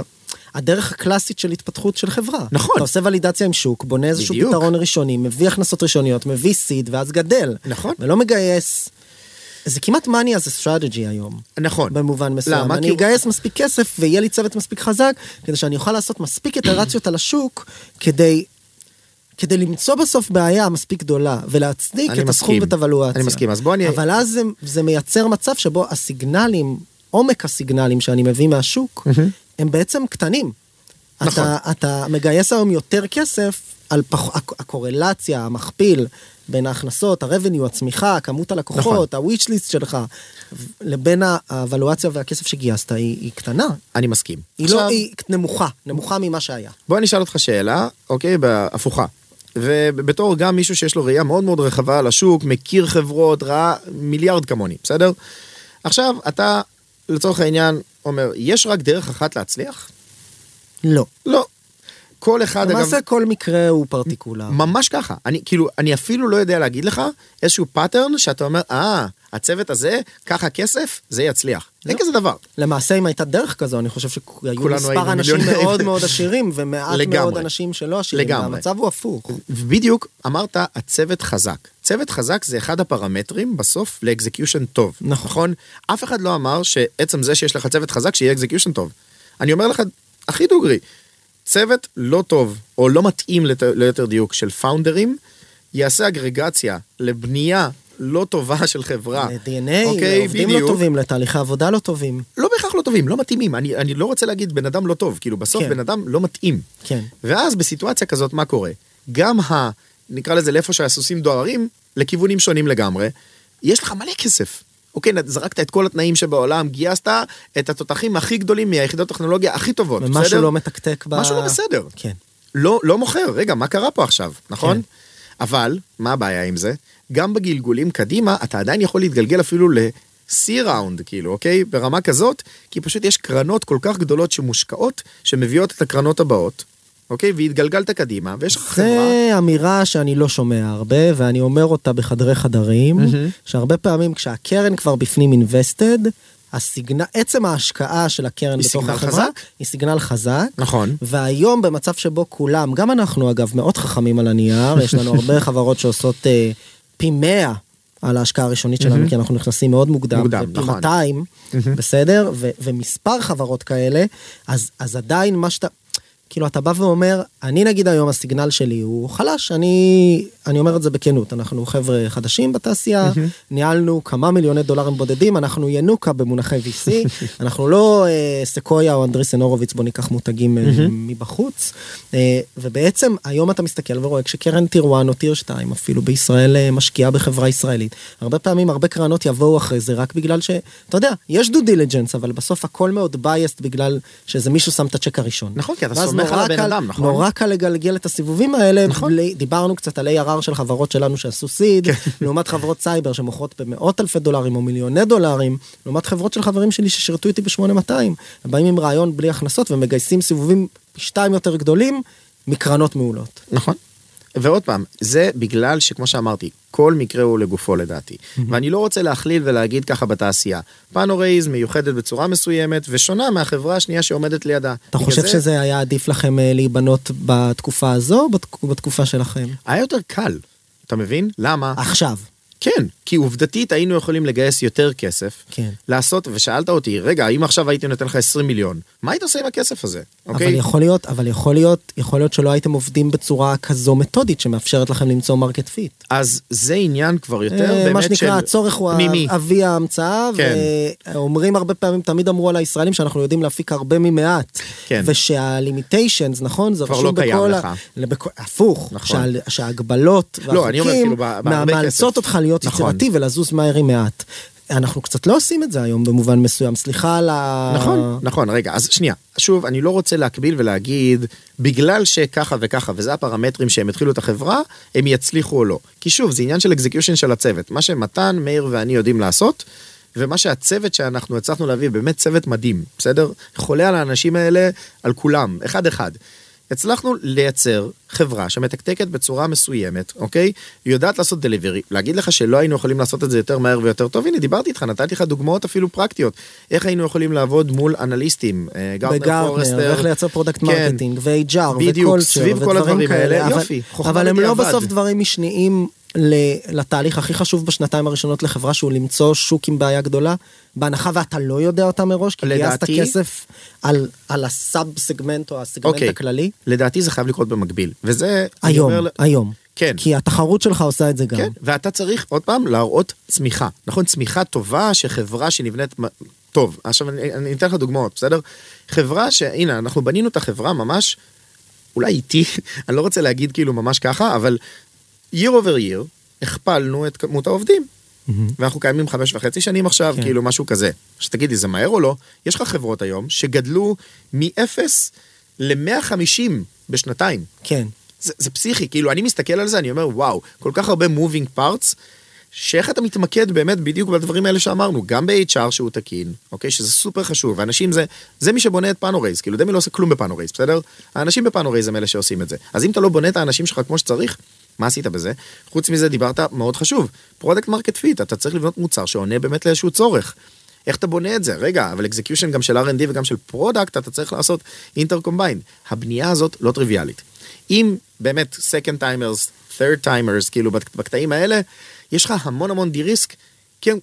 הדרך הקלאסית של התפתחות של חברה. נכון. אתה עושה ולידציה עם שוק, בונה איזשהו בדיוק. פתרון ראשוני, מביא הכנסות ראשוניות, מביא סיד, ואז גדל. נכון. ולא מגייס. זה כמעט money as a strategy היום. נכון. במובן מסוים. למה? אני כי- אגייס מספיק כסף ויהיה לי צוות מספיק חזק, כדי שאני אוכל לעשות מספיק איטרציות על השוק, כדי... כדי למצוא בסוף בעיה מספיק גדולה ולהצדיק את הסכום. ואת הוולואציה. אני מסכים, אז בוא אני- אבל אז זה, זה מייצר מצב שבו הסיגנלים, עומק הסיגנלים שאני מביא מהשוק, הם בעצם קטנים. נכון. אתה, אתה מגייס היום יותר כסף על פח, הק- הקורלציה, המכפיל בין ההכנסות, הרבניו, הצמיחה, כמות הלקוחות, נכון. ה-wish list שלך, לבין ה- הוולואציה והכסף שגייסת, היא, היא קטנה. אני מסכים. היא לא, היא נמוכה, נמוכה ממה שהיה. בוא אני אשאל אותך שאלה, אוקיי, בהפוכה. ובתור גם מישהו שיש לו ראייה מאוד מאוד רחבה על השוק, מכיר חברות, ראה מיליארד כמוני, בסדר? עכשיו, אתה, לצורך העניין, אומר, יש רק דרך אחת להצליח? לא. לא. כל אחד, אגב, למעשה כל מקרה הוא פרטיקולר. ממש ככה. אני כאילו, אני אפילו לא יודע להגיד לך איזשהו pattern שאתה אומר, אה, הצוות הזה, ככה כסף, זה יצליח. אין לא. כזה דבר. למעשה אם הייתה דרך כזו אני חושב שהיו מספר אנשים מיליונרים. מאוד מאוד עשירים ומעט לגמרי. מאוד אנשים שלא עשירים. לגמרי. והמצב הוא הפוך. בדיוק אמרת הצוות חזק. צוות חזק זה אחד הפרמטרים בסוף לאקזקיושן טוב. נכון. נכון? אף אחד לא אמר שעצם זה שיש לך צוות חזק שיהיה execution טוב. אני אומר לך, הכי דוגרי, צוות לא טוב או לא מתאים לת- ליתר דיוק של פאונדרים, יעשה אגרגציה לבנייה לא טובה של חברה. ל-DNA, אוקיי, לעובדים לא בדיוק. טובים, לתהליכי עבודה לא טובים. לא בהכרח לא טובים, לא מתאימים. אני, אני לא רוצה להגיד בן אדם לא טוב, כאילו בסוף כן. בן אדם לא מתאים. כן. ואז בסיטואציה כזאת מה קורה? גם ה... נקרא לזה לאיפה שהסוסים דוהרים, לכיוונים שונים לגמרי, יש לך מלא כסף. אוקיי, זרקת את כל התנאים שבעולם, גייסת את התותחים הכי גדולים מהיחידות טכנולוגיה הכי טובות, ומשהו בסדר? לא מתקתק ב... משהו לא בסדר. כן. לא, לא מוכר, רגע, מה קרה פה עכשיו, נכון? כן. אבל, מה הבעיה עם זה? גם בגלגולים קדימה, אתה עדיין יכול להתגלגל אפילו ראונד, כאילו, אוקיי? ברמה כזאת, כי פשוט יש קרנות כל כך גדולות שמושקעות, שמביאות את הקרנות הבאות, אוקיי? והתגלגלת קדימה, ויש לך חברה... זה אמירה שאני לא שומע הרבה, ואני אומר אותה בחדרי חדרים, שהרבה פעמים כשהקרן כבר בפנים invested, הסיגנל, עצם ההשקעה של הקרן בתוך החברה, חזק? היא סיגנל חזק. נכון. והיום במצב שבו כולם, גם אנחנו אגב מאוד חכמים על הנייר, יש לנו הרבה חברות שעושות אה, פי 100 על ההשקעה הראשונית שלנו, כי אנחנו נכנסים מאוד מוקדם, מוקדם, נכון. 200, בסדר? ו- ומספר חברות כאלה, אז, אז עדיין מה שאתה... כאילו אתה בא ואומר, אני נגיד היום הסיגנל שלי הוא חלש, אני, אני אומר את זה בכנות, אנחנו חבר'ה חדשים בתעשייה, ניהלנו כמה מיליוני דולרים בודדים, אנחנו ינוקה במונחי VC, אנחנו לא אה, סקויה או אנדריסן הורוביץ, בוא ניקח מותגים אה, מבחוץ, אה, ובעצם היום אתה מסתכל ורואה כשקרן tier 1 או tier 2 אפילו בישראל אה, משקיעה בחברה ישראלית, הרבה פעמים הרבה קרנות יבואו אחרי זה רק בגלל ש, אתה יודע, יש due diligence, אבל בסוף הכל מאוד biased בגלל שזה מישהו שם את הצ'ק הראשון. נכון, כי אתה ואז סומך על נורא הבן קל- אדם, נכון? נורא קל לגלגל את הסיבובים האלה, נכון. בלי- דיברנו קצת על ARR של חברות שלנו שעשו seed, כן. לעומת חברות סייבר שמוכרות במאות אלפי דולרים או מיליוני דולרים, לעומת חברות של חברים שלי ששירתו איתי ב-8200, הם באים עם רעיון בלי הכנסות ומגייסים סיבובים פי שתיים יותר גדולים מקרנות מעולות. נכון. ועוד פעם, זה בגלל שכמו שאמרתי, כל מקרה הוא לגופו לדעתי. ואני לא רוצה להכליל ולהגיד ככה בתעשייה. פאנורייז מיוחדת בצורה מסוימת ושונה מהחברה השנייה שעומדת לידה. אתה חושב זה שזה היה עדיף לכם אה, להיבנות בתקופה הזו או בתק- בתקופה שלכם? היה יותר קל, אתה מבין? למה? עכשיו. כן, כי עובדתית היינו יכולים לגייס יותר כסף, כן. לעשות, ושאלת אותי, רגע, אם עכשיו הייתי נותן לך 20 מיליון, מה היית עושה עם הכסף הזה? אוקיי? אבל יכול להיות, אבל יכול להיות, יכול להיות שלא הייתם עובדים בצורה כזו מתודית שמאפשרת לכם למצוא market fit. אז זה עניין כבר יותר אה, באמת מה של... שנקרא, הצורך הוא פנימי. אבי ההמצאה, כן. ואומרים הרבה פעמים, תמיד אמרו על הישראלים שאנחנו יודעים להפיק הרבה ממעט. כן. ושה-limitations, נכון? זה כבר לא קיים בכל... לך. ה- בכ- הפוך, נכון. שה- שההגבלות לא, אני אומר, והחוקים כאילו, מאלצות. אותך להיות נכון. יצירתי ולזוז מהר עם מעט. אנחנו קצת לא עושים את זה היום במובן מסוים, סליחה על ה... נכון, נכון, רגע, אז שנייה, שוב, אני לא רוצה להקביל ולהגיד, בגלל שככה וככה, וזה הפרמטרים שהם התחילו את החברה, הם יצליחו או לא. כי שוב, זה עניין של אקזקיושן של הצוות. מה שמתן, מאיר ואני יודעים לעשות, ומה שהצוות שאנחנו הצלחנו להביא, באמת צוות מדהים, בסדר? חולה על האנשים האלה, על כולם, אחד-אחד. הצלחנו לייצר חברה שמתקתקת בצורה מסוימת, אוקיי? היא יודעת לעשות דליברי, להגיד לך שלא היינו יכולים לעשות את זה יותר מהר ויותר טוב, הנה דיברתי איתך, נתתי לך דוגמאות אפילו פרקטיות. איך היינו יכולים לעבוד מול אנליסטים, גרטנר פורסטר, ואיך לייצר product כן. marketing, ו-HR, בדיוק, סביב כל הדברים האלה, אבל- יופי, חוכמה אבל הם לא בדיעבד. בסוף דברים משניים לתהליך הכי חשוב בשנתיים הראשונות לחברה, שהוא למצוא שוק עם בעיה גדולה, בהנחה ואתה לא יודע אותה מראש, כי גייסת כסף על- על הסאב סגמנט או הסגמנט אוקיי. הכללי. לדעתי זה חייב לקרות במקביל, וזה... היום, אומר היום. כן. כי התחרות שלך עושה את זה גם. כן, ואתה צריך עוד פעם להראות צמיחה, נכון? צמיחה טובה שחברה שנבנית... טוב, עכשיו אני, אני אתן לך דוגמאות, בסדר? חברה שהנה, אנחנו בנינו את החברה ממש, אולי איטי, אני לא רוצה להגיד כאילו ממש ככה, אבל year over year הכפלנו את כמות העובדים. ואנחנו קיימים חמש וחצי שנים עכשיו, כן. כאילו משהו כזה. שתגיד לי, זה מהר או לא? יש לך חברות היום שגדלו מ-0 ל-150 בשנתיים. כן. זה, זה פסיכי, כאילו אני מסתכל על זה, אני אומר וואו, כל כך הרבה moving parts, שאיך אתה מתמקד באמת בדיוק בדברים האלה שאמרנו, גם ב-HR שהוא תקין, אוקיי, שזה סופר חשוב, ואנשים זה, זה מי שבונה את פאנורייז, כאילו דמי לא עושה כלום בפאנורייז, בסדר? האנשים בפאנורייז הם אלה שעושים את זה. אז אם אתה לא בונה את האנשים שלך כמו שצריך, מה עשית בזה? חוץ מזה דיברת מאוד חשוב, product market fit, אתה צריך לבנות מוצר שעונה באמת לאיזשהו צורך. איך אתה בונה את זה? רגע, אבל execution גם של R&D וגם של product, אתה צריך לעשות inter combine. הבנייה הזאת לא טריוויאלית. אם באמת second timers, third timers, כאילו בק- בקטעים האלה, יש לך המון המון די-ריסק, כי הם,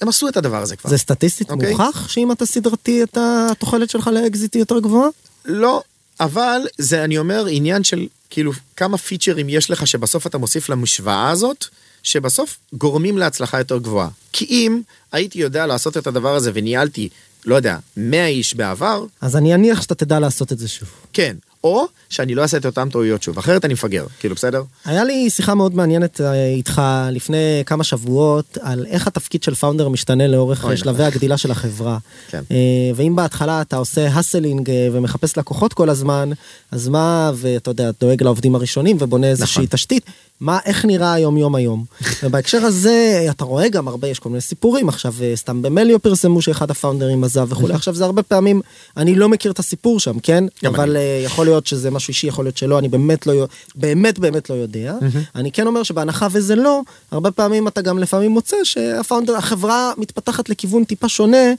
הם עשו את הדבר הזה כבר. זה סטטיסטית אוקיי. מוכח שאם אתה סדרתי את התוחלת שלך לאקזיט היא יותר גבוהה? לא, אבל זה אני אומר עניין של כאילו כמה פיצ'רים יש לך שבסוף אתה מוסיף למשוואה הזאת, שבסוף גורמים להצלחה יותר גבוהה. כי אם הייתי יודע לעשות את הדבר הזה וניהלתי, לא יודע, 100 איש בעבר, אז אני אניח שאתה תדע לעשות את זה שוב. כן. או שאני לא אעשה את אותם טעויות שוב, אחרת אני מפגר, כאילו בסדר? היה לי שיחה מאוד מעניינת אה, איתך לפני כמה שבועות על איך התפקיד של founder משתנה לאורך אוי, אה, שלבי הגדילה של החברה. כן. אה, ואם בהתחלה אתה עושה ה selling ומחפש לקוחות כל הזמן, אז מה, ואתה יודע, דואג לעובדים הראשונים ובונה איזושהי נכון. תשתית, מה, איך נראה היום יום היום. ובהקשר הזה, אתה רואה גם הרבה, יש כל מיני סיפורים, עכשיו אה, סתם במליו פרסמו שאחד הפאונדרים עזב וכולי, עכשיו זה הרבה פעמים, אני לא מכיר את הסיפור שם, כן? אבל אני. אה, יכול להיות שזה משהו אישי, יכול להיות שלא, אני באמת לא, באמת באמת לא יודע. אני כן אומר שבהנחה וזה לא, הרבה פעמים אתה גם לפעמים מוצא שהפאונדר, החברה מתפתחת לכיוון טיפה שונה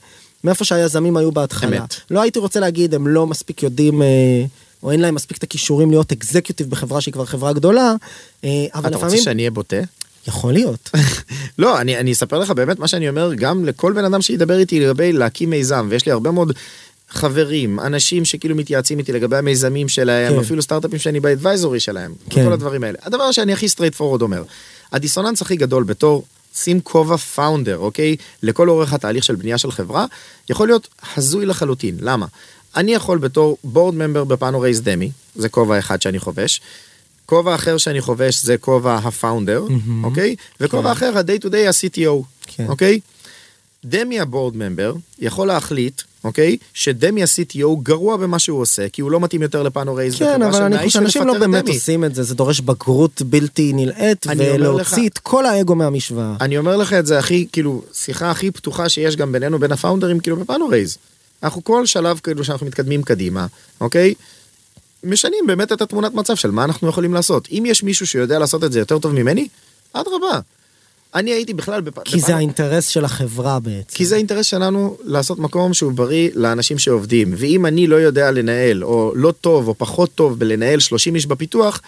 מאיפה שהיזמים היו בהתחלה. אמת. לא הייתי רוצה להגיד, הם לא מספיק יודעים, אה, או אין להם מספיק את הכישורים להיות אקזקיוטיב בחברה שהיא כבר חברה גדולה, אה, אבל אתה רוצה לפעמים, שאני אהיה בוטה? יכול להיות. לא, אני, אני אספר לך באמת מה שאני אומר גם לכל בן אדם שידבר איתי לגבי להקים מיזם, ויש לי הרבה מאוד חברים, אנשים שכאילו מתייעצים איתי לגבי המיזמים שלהם, כן. אפילו סטארט-אפים שאני ב advisory שלהם, כן. וכל הדברים האלה. הדבר שאני הכי straightforward אומר, הדיסוננס הכי גדול בתור שים כובע founder, אוקיי? לכל אורך התהליך של בנייה של חברה, יכול להיות הזוי לחלוטין. למה? אני יכול בתור board member בפאנורייז דמי, זה כובע אחד שאני חובש. כובע אחר שאני חובש זה כובע ה founder, מהמם. אוקיי? וכובע אחר ה- day to day ה- CTO, כן. אוקיי? דמי ה board member יכול להחליט, אוקיי? שדמי ה- CTO גרוע במה שהוא עושה, כי הוא לא מתאים יותר לפאנורייז כן, אבל אני חושב שאנשים לא באמת דמי. עושים את זה, זה דורש בגרות בלתי נלאית, ולהוציא לך- את כל האגו מהמשוואה. אני אומר לך את זה הכי, כאילו, שיחה הכי פתוחה שיש גם בינינו, בין הפאונדרים, כאילו, בפאנורייז. אנחנו כל שלב, כאילו, שאנחנו מתקדמים קדימה, אוקיי? משנים באמת את התמונת מצב של מה אנחנו יכולים לעשות. אם יש מישהו שיודע לעשות את זה יותר טוב ממני, אדרבה. אני הייתי בכלל... בפ... כי זה האינטרס של החברה בעצם. כי זה האינטרס שלנו לעשות מקום שהוא בריא לאנשים שעובדים. ואם אני לא יודע לנהל, או לא טוב, או פחות טוב בלנהל 30 איש בפיתוח,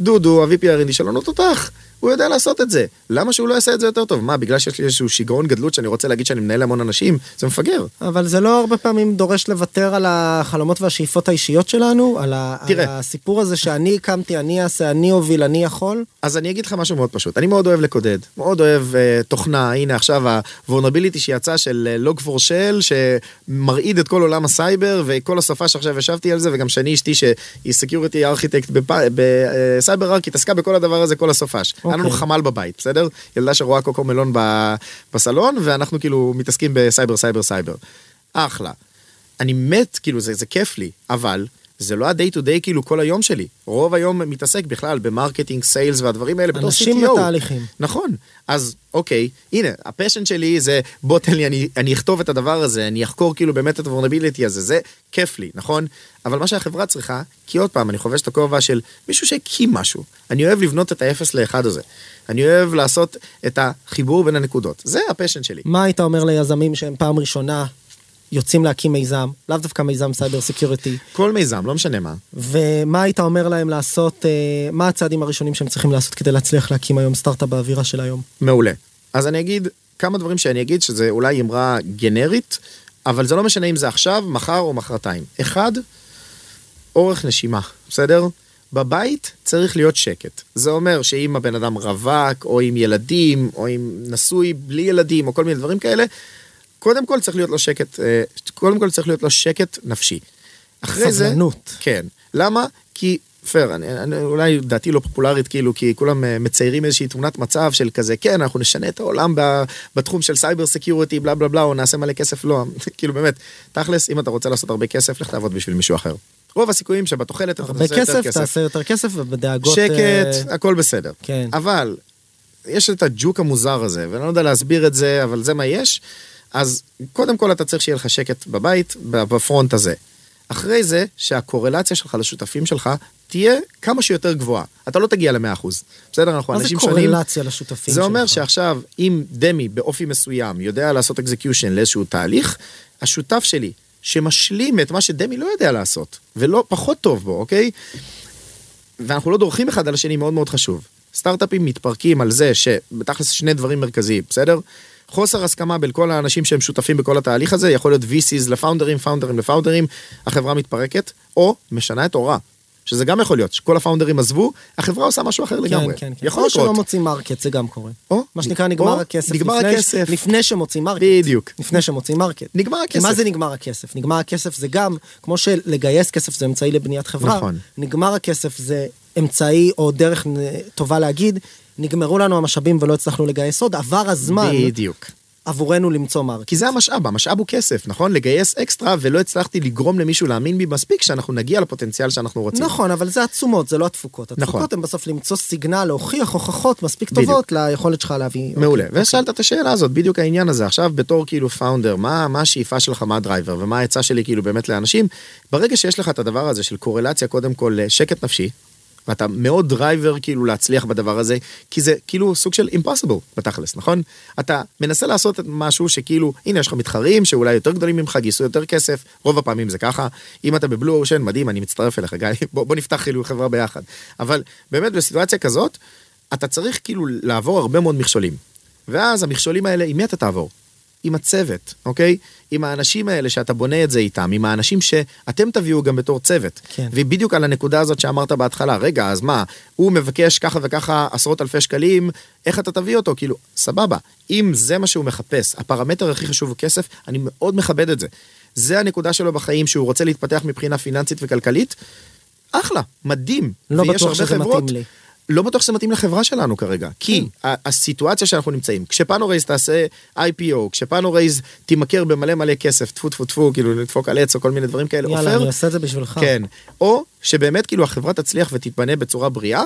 דודו, ה-VP R&D שלנו תותח. הוא יודע לעשות את זה. למה שהוא לא יעשה את זה יותר טוב? מה, בגלל שיש לי איזשהו שיגעון גדלות שאני רוצה להגיד שאני מנהל המון אנשים? זה מפגר. אבל זה לא הרבה פעמים דורש לוותר על החלומות והשאיפות האישיות שלנו, על, ה- על תראה. הסיפור הזה שאני הקמתי, אני אעשה, אני אוביל, אני יכול. אז אני אגיד לך משהו מאוד פשוט, אני מאוד אוהב לקודד, מאוד אוהב אה, תוכנה, הנה עכשיו ה- vulnerability שיצא של Log4Shell, שמרעיד את כל עולם הסייבר, וכל השפה שעכשיו ישבתי על זה, וגם שאני אשתי שהיא security architect ב CyberArk, התעסקה בכל הדבר הזה כל הסופש. היה לנו אוקיי. חמ"ל בבית, בסדר? ילדה שרואה CoComelon בסלון, ואנחנו כאילו מתעסקים בסייבר, סייבר, סייבר. אחלה. אני מת, כאילו זה, זה כיף לי, אבל זה לא ה- day to day כאילו כל היום שלי. רוב היום מתעסק בכלל ב marketing, sales והדברים האלה בתור אנשים CTO. ותהליכים. נכון. אז אוקיי, הנה, ה passion שלי זה בוא תן לי, אני, אני אכתוב את הדבר הזה, אני אחקור כאילו באמת את ה- vulnerability הזה, זה כיף לי, נכון? אבל מה שהחברה צריכה, כי עוד פעם, אני חובש את הכובע של מישהו שהקים משהו. אני אוהב לבנות את האפס לאחד הזה. אני אוהב לעשות את החיבור בין הנקודות. זה ה passion שלי. מה היית אומר ליזמים שהם פעם ראשונה יוצאים להקים מיזם, לאו דווקא מיזם cyber security, כל מיזם, לא משנה מה. ומה היית אומר להם לעשות, אה, מה הצעדים הראשונים שהם צריכים לעשות כדי להצליח להקים היום סטארט-אפ באווירה של היום? מעולה. אז אני אגיד כמה דברים שאני אגיד שזה אולי אמרה גנרית, אבל זה לא משנה אם זה עכשיו, מחר או מחרתיים. אחד, אורך נשימה, בסדר? בבית צריך להיות שקט. זה אומר שאם הבן אדם רווק, או עם ילדים, או עם נשוי בלי ילדים, או כל מיני דברים כאלה, קודם כל צריך להיות לו שקט, אה, קודם כל צריך להיות לו שקט נפשי. אחרי זה... סבלנות. כן. למה? כי, פייר, אני, אני, אולי דעתי לא פופולרית, כאילו, כי כולם אה, מציירים איזושהי תמונת מצב של כזה, כן, אנחנו נשנה את העולם ב, בתחום של cyber security, בלה בלה בלה, או נעשה מלא כסף, לא, כאילו באמת, תכלס, אם אתה רוצה לעשות הרבה כסף, לך תעבוד בשביל מישהו אחר. רוב הסיכויים שבתוחלת אתה הרבה תעשה יותר כסף, תעשה יותר כסף, ובדאגות... שקט, אה, הכל בסדר. כן. אבל יש את הג'וק המוזר הזה, ואני לא יודע להסביר את זה, אבל זה מה יש. אז קודם כל אתה צריך שיהיה לך שקט בבית, ב front הזה. אחרי זה, שהקורלציה שלך לשותפים שלך תהיה כמה שיותר גבוהה. אתה לא תגיע ל-100%. בסדר? אנחנו מה זה אנשים שונים. קורלציה לשותפים זה אומר שלך? שעכשיו, אם דמי באופי מסוים יודע לעשות execution לאיזשהו תהליך, השותף שלי, שמשלים את מה שדמי לא יודע לעשות, ולא פחות טוב בו, אוקיי? ואנחנו לא דורכים אחד על השני, מאוד מאוד חשוב. סטארט-אפים מתפרקים על זה שבתכלס שני דברים מרכזיים, בסדר? חוסר הסכמה בין כל האנשים שהם שותפים בכל התהליך הזה, יכול להיות VCs לפאונדרים, פאונדרים לפאונדרים, החברה מתפרקת, או משנה את צורתה. שזה גם יכול להיות, שכל הפאונדרים עזבו, החברה עושה משהו אחר לגמרי. כן, כן, כן. יכול או לקרות. שלא מוצאים market, זה גם קורה. או, מה שנקרא או, נגמר הכסף. נגמר לפני- הכסף. לפני שמוצאים market. בדיוק. לפני שמוצאים market. נגמר הכסף. מה זה נגמר הכסף? נגמר הכסף זה גם, כמו שלגייס כסף זה אמצעי לבניית חברה, נכון. נגמר הכסף זה אמצעי או דרך טובה להגיד, נגמרו לנו המשאבים ולא הצלחנו לגייס עוד, עבר הזמן בדיוק. עבורנו למצוא market. כי זה המשאב, המשאב הוא כסף, נכון? לגייס אקסטרה ולא הצלחתי לגרום למישהו להאמין בי מספיק שאנחנו נגיע לפוטנציאל שאנחנו רוצים. נכון, אבל זה התשומות, זה לא התפוקות. נכון. התפוקות הן בסוף למצוא סיגנל, להוכיח הוכחות מספיק בדיוק. טובות ליכולת שלך להביא. מעולה, אוקיי, ושאלת את השאלה הזאת, בדיוק העניין הזה, עכשיו בתור כאילו founder, מה, מה השאיפה שלך, מה ה driver, ומה העצה שלי כאילו באמת לאנשים, ברגע שיש לך את הדבר הזה של קורלציה קודם כל לשקט נפשי, ואתה מאוד driven כאילו להצליח בדבר הזה, כי זה כאילו סוג של impossible בתכלס, נכון? אתה מנסה לעשות משהו שכאילו, הנה יש לך מתחרים שאולי יותר גדולים ממך, גייסו יותר כסף, רוב הפעמים זה ככה, אם אתה ב blue ocean, מדהים, אני מצטרף אליך גיא, בוא, בוא נפתח כאילו חברה ביחד. אבל באמת בסיטואציה כזאת, אתה צריך כאילו לעבור הרבה מאוד מכשולים. ואז המכשולים האלה, עם מי אתה תעבור? עם הצוות, אוקיי? עם האנשים האלה שאתה בונה את זה איתם, עם האנשים שאתם תביאו גם בתור צוות. כן. ובדיוק על הנקודה הזאת שאמרת בהתחלה, רגע, אז מה, הוא מבקש ככה וככה עשרות אלפי שקלים, איך אתה תביא אותו? כאילו, סבבה, אם זה מה שהוא מחפש, הפרמטר הכי חשוב הוא כסף, אני מאוד מכבד את זה. זה הנקודה שלו בחיים, שהוא רוצה להתפתח מבחינה פיננסית וכלכלית, אחלה, מדהים. לא בטוח שזה חברות- מתאים לי. לא בטוח שזה מתאים לחברה שלנו כרגע, כי כן. הסיטואציה שאנחנו נמצאים, כשפאנו רייז תעשה IPO, כשפאנו רייז תימכר במלא מלא כסף, טפו טפו טפו, כאילו לדפוק על עץ או כל מיני דברים כאלה, יאללה, עופר, אני עושה את זה בשבילך. כן, או שבאמת כאילו החברה תצליח ותתבנה בצורה בריאה,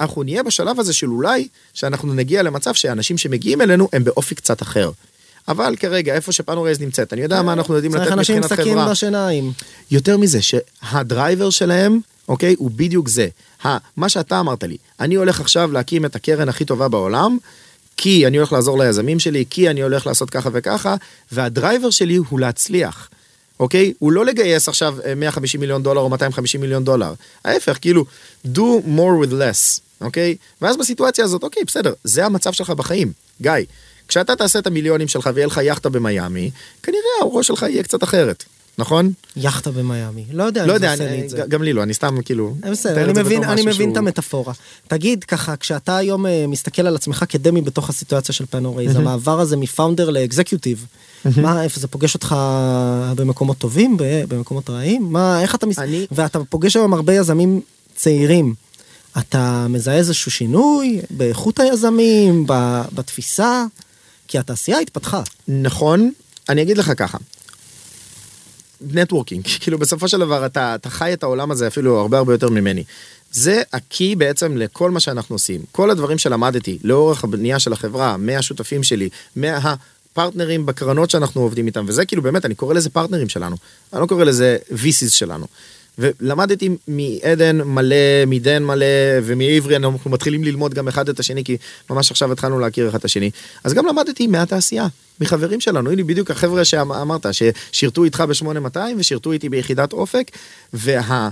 אנחנו נהיה בשלב הזה של אולי שאנחנו נגיע למצב שאנשים שמגיעים אלינו הם באופי קצת אחר. אבל כרגע איפה שפאנו רייז נמצאת, אני יודע מה אנחנו יודעים לתת צריך אנשים עם מבחינת חברה. בשיניים. יותר מזה, שהדרייבר שלהם, אוקיי, הוא בדיוק זה. מה שאתה אמרת לי, אני הולך עכשיו להקים את הקרן הכי טובה בעולם, כי אני הולך לעזור ליזמים שלי, כי אני הולך לעשות ככה וככה, והדרייבר שלי הוא להצליח. אוקיי? הוא לא לגייס עכשיו אה, 150 מיליון דולר או 250 מיליון דולר. ההפך, כאילו, do more with less, אוקיי? ואז בסיטואציה הזאת, אוקיי, בסדר, זה המצב שלך בחיים. גיא, כשאתה תעשה את המיליונים שלך ויהיה לך יאכטה במיאמי, כנראה הראש שלך יהיה קצת אחרת, נכון? יאכטה במיאמי. לא יודע לא אם זה יודע, עושה אני- לי את זה. גם לי לא, אני סתם כאילו... אה, בסדר, אני מבין, אני משהו מבין את שהוא- המטאפורה. תגיד ככה, כשאתה היום אה, מסתכל על עצמך כדמי בתוך הסיטואציה של פנורייז, המעבר הזה מפאונדר לאקזקיוטיב, מה, איפה זה פוגש אותך במקומות טובים, במקומות רעים? מה, איך אתה מס... אני- ואתה פוגש היום הרבה יזמים צעירים. אתה מזהה איזשהו שינוי באיכות היזמים, בתפיסה? כי התעשייה התפתחה. נכון, אני אגיד לך ככה. נטוורקינג, כאילו בסופו של דבר אתה, אתה חי את העולם הזה אפילו הרבה הרבה יותר ממני. זה הקי בעצם לכל מה שאנחנו עושים. כל הדברים שלמדתי לאורך הבנייה של החברה, מהשותפים שלי, מהפרטנרים בקרנות שאנחנו עובדים איתם, וזה כאילו באמת, אני קורא לזה פרטנרים שלנו, אני לא קורא לזה VCs שלנו. ולמדתי מעדן מלא, מדן מלא ומעברי, אנחנו מתחילים ללמוד גם אחד את השני, כי ממש עכשיו התחלנו להכיר אחד את השני. אז גם למדתי מהתעשייה, מחברים שלנו, הנה בדיוק החבר'ה שאמרת, ששירתו איתך ב-8200 ושירתו איתי ביחידת אופק, וה...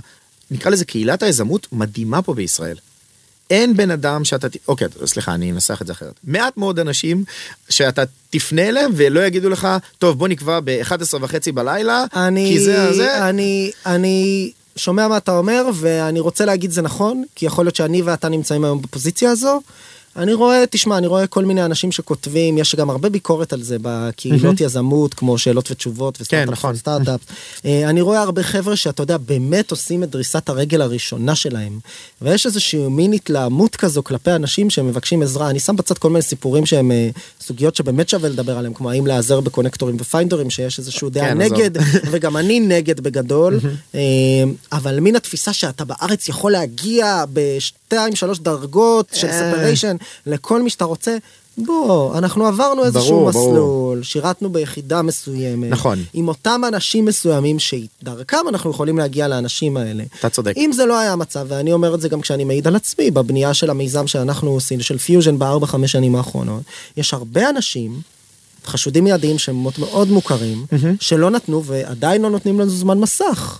נקרא לזה קהילת היזמות מדהימה פה בישראל. אין בן אדם שאתה, אוקיי, סליחה, אני אנסח את זה אחרת. מעט מאוד אנשים שאתה תפנה אליהם ולא יגידו לך, טוב, בוא נקבע ב-11 וחצי בלילה, אני, כי זה זה. אני, אני שומע מה אתה אומר, ואני רוצה להגיד זה נכון, כי יכול להיות שאני ואתה נמצאים היום בפוזיציה הזו. אני רואה, תשמע, אני רואה כל מיני אנשים שכותבים, יש גם הרבה ביקורת על זה בקהילות יזמות, כמו שאלות ותשובות וסטארט-אפ נכון. סטארט-אפ. אה, אני רואה הרבה חבר'ה שאתה יודע, באמת עושים את דריסת הרגל הראשונה שלהם. ויש איזושהי מין התלהמות כזו כלפי אנשים שמבקשים עזרה. אני שם בצד כל מיני סיפורים שהם אה, סוגיות שבאמת שווה לדבר עליהם, כמו האם להיעזר בקונקטורים ופיינדרים, שיש איזשהו דעה כן. נגד, וגם אני נגד בגדול, אה, אבל מן התפיסה שאתה בארץ יכול להגיע בשתיים, שלוש דרגות של separation לכל מי שאתה רוצה. בוא, אנחנו עברנו איזשהו ברור, מסלול, ברור. שירתנו ביחידה מסוימת. נכון. עם אותם אנשים מסוימים שדרכם אנחנו יכולים להגיע לאנשים האלה. אתה צודק. אם זה לא היה המצב, ואני אומר את זה גם כשאני מעיד על עצמי, בבנייה של המיזם שאנחנו עושים, של פיוז'ן בארבע, חמש שנים האחרונות, יש הרבה אנשים, חשודים מיידיים שהם מאוד- מוכרים, שלא נתנו ועדיין לא נותנים לנו זמן מסך.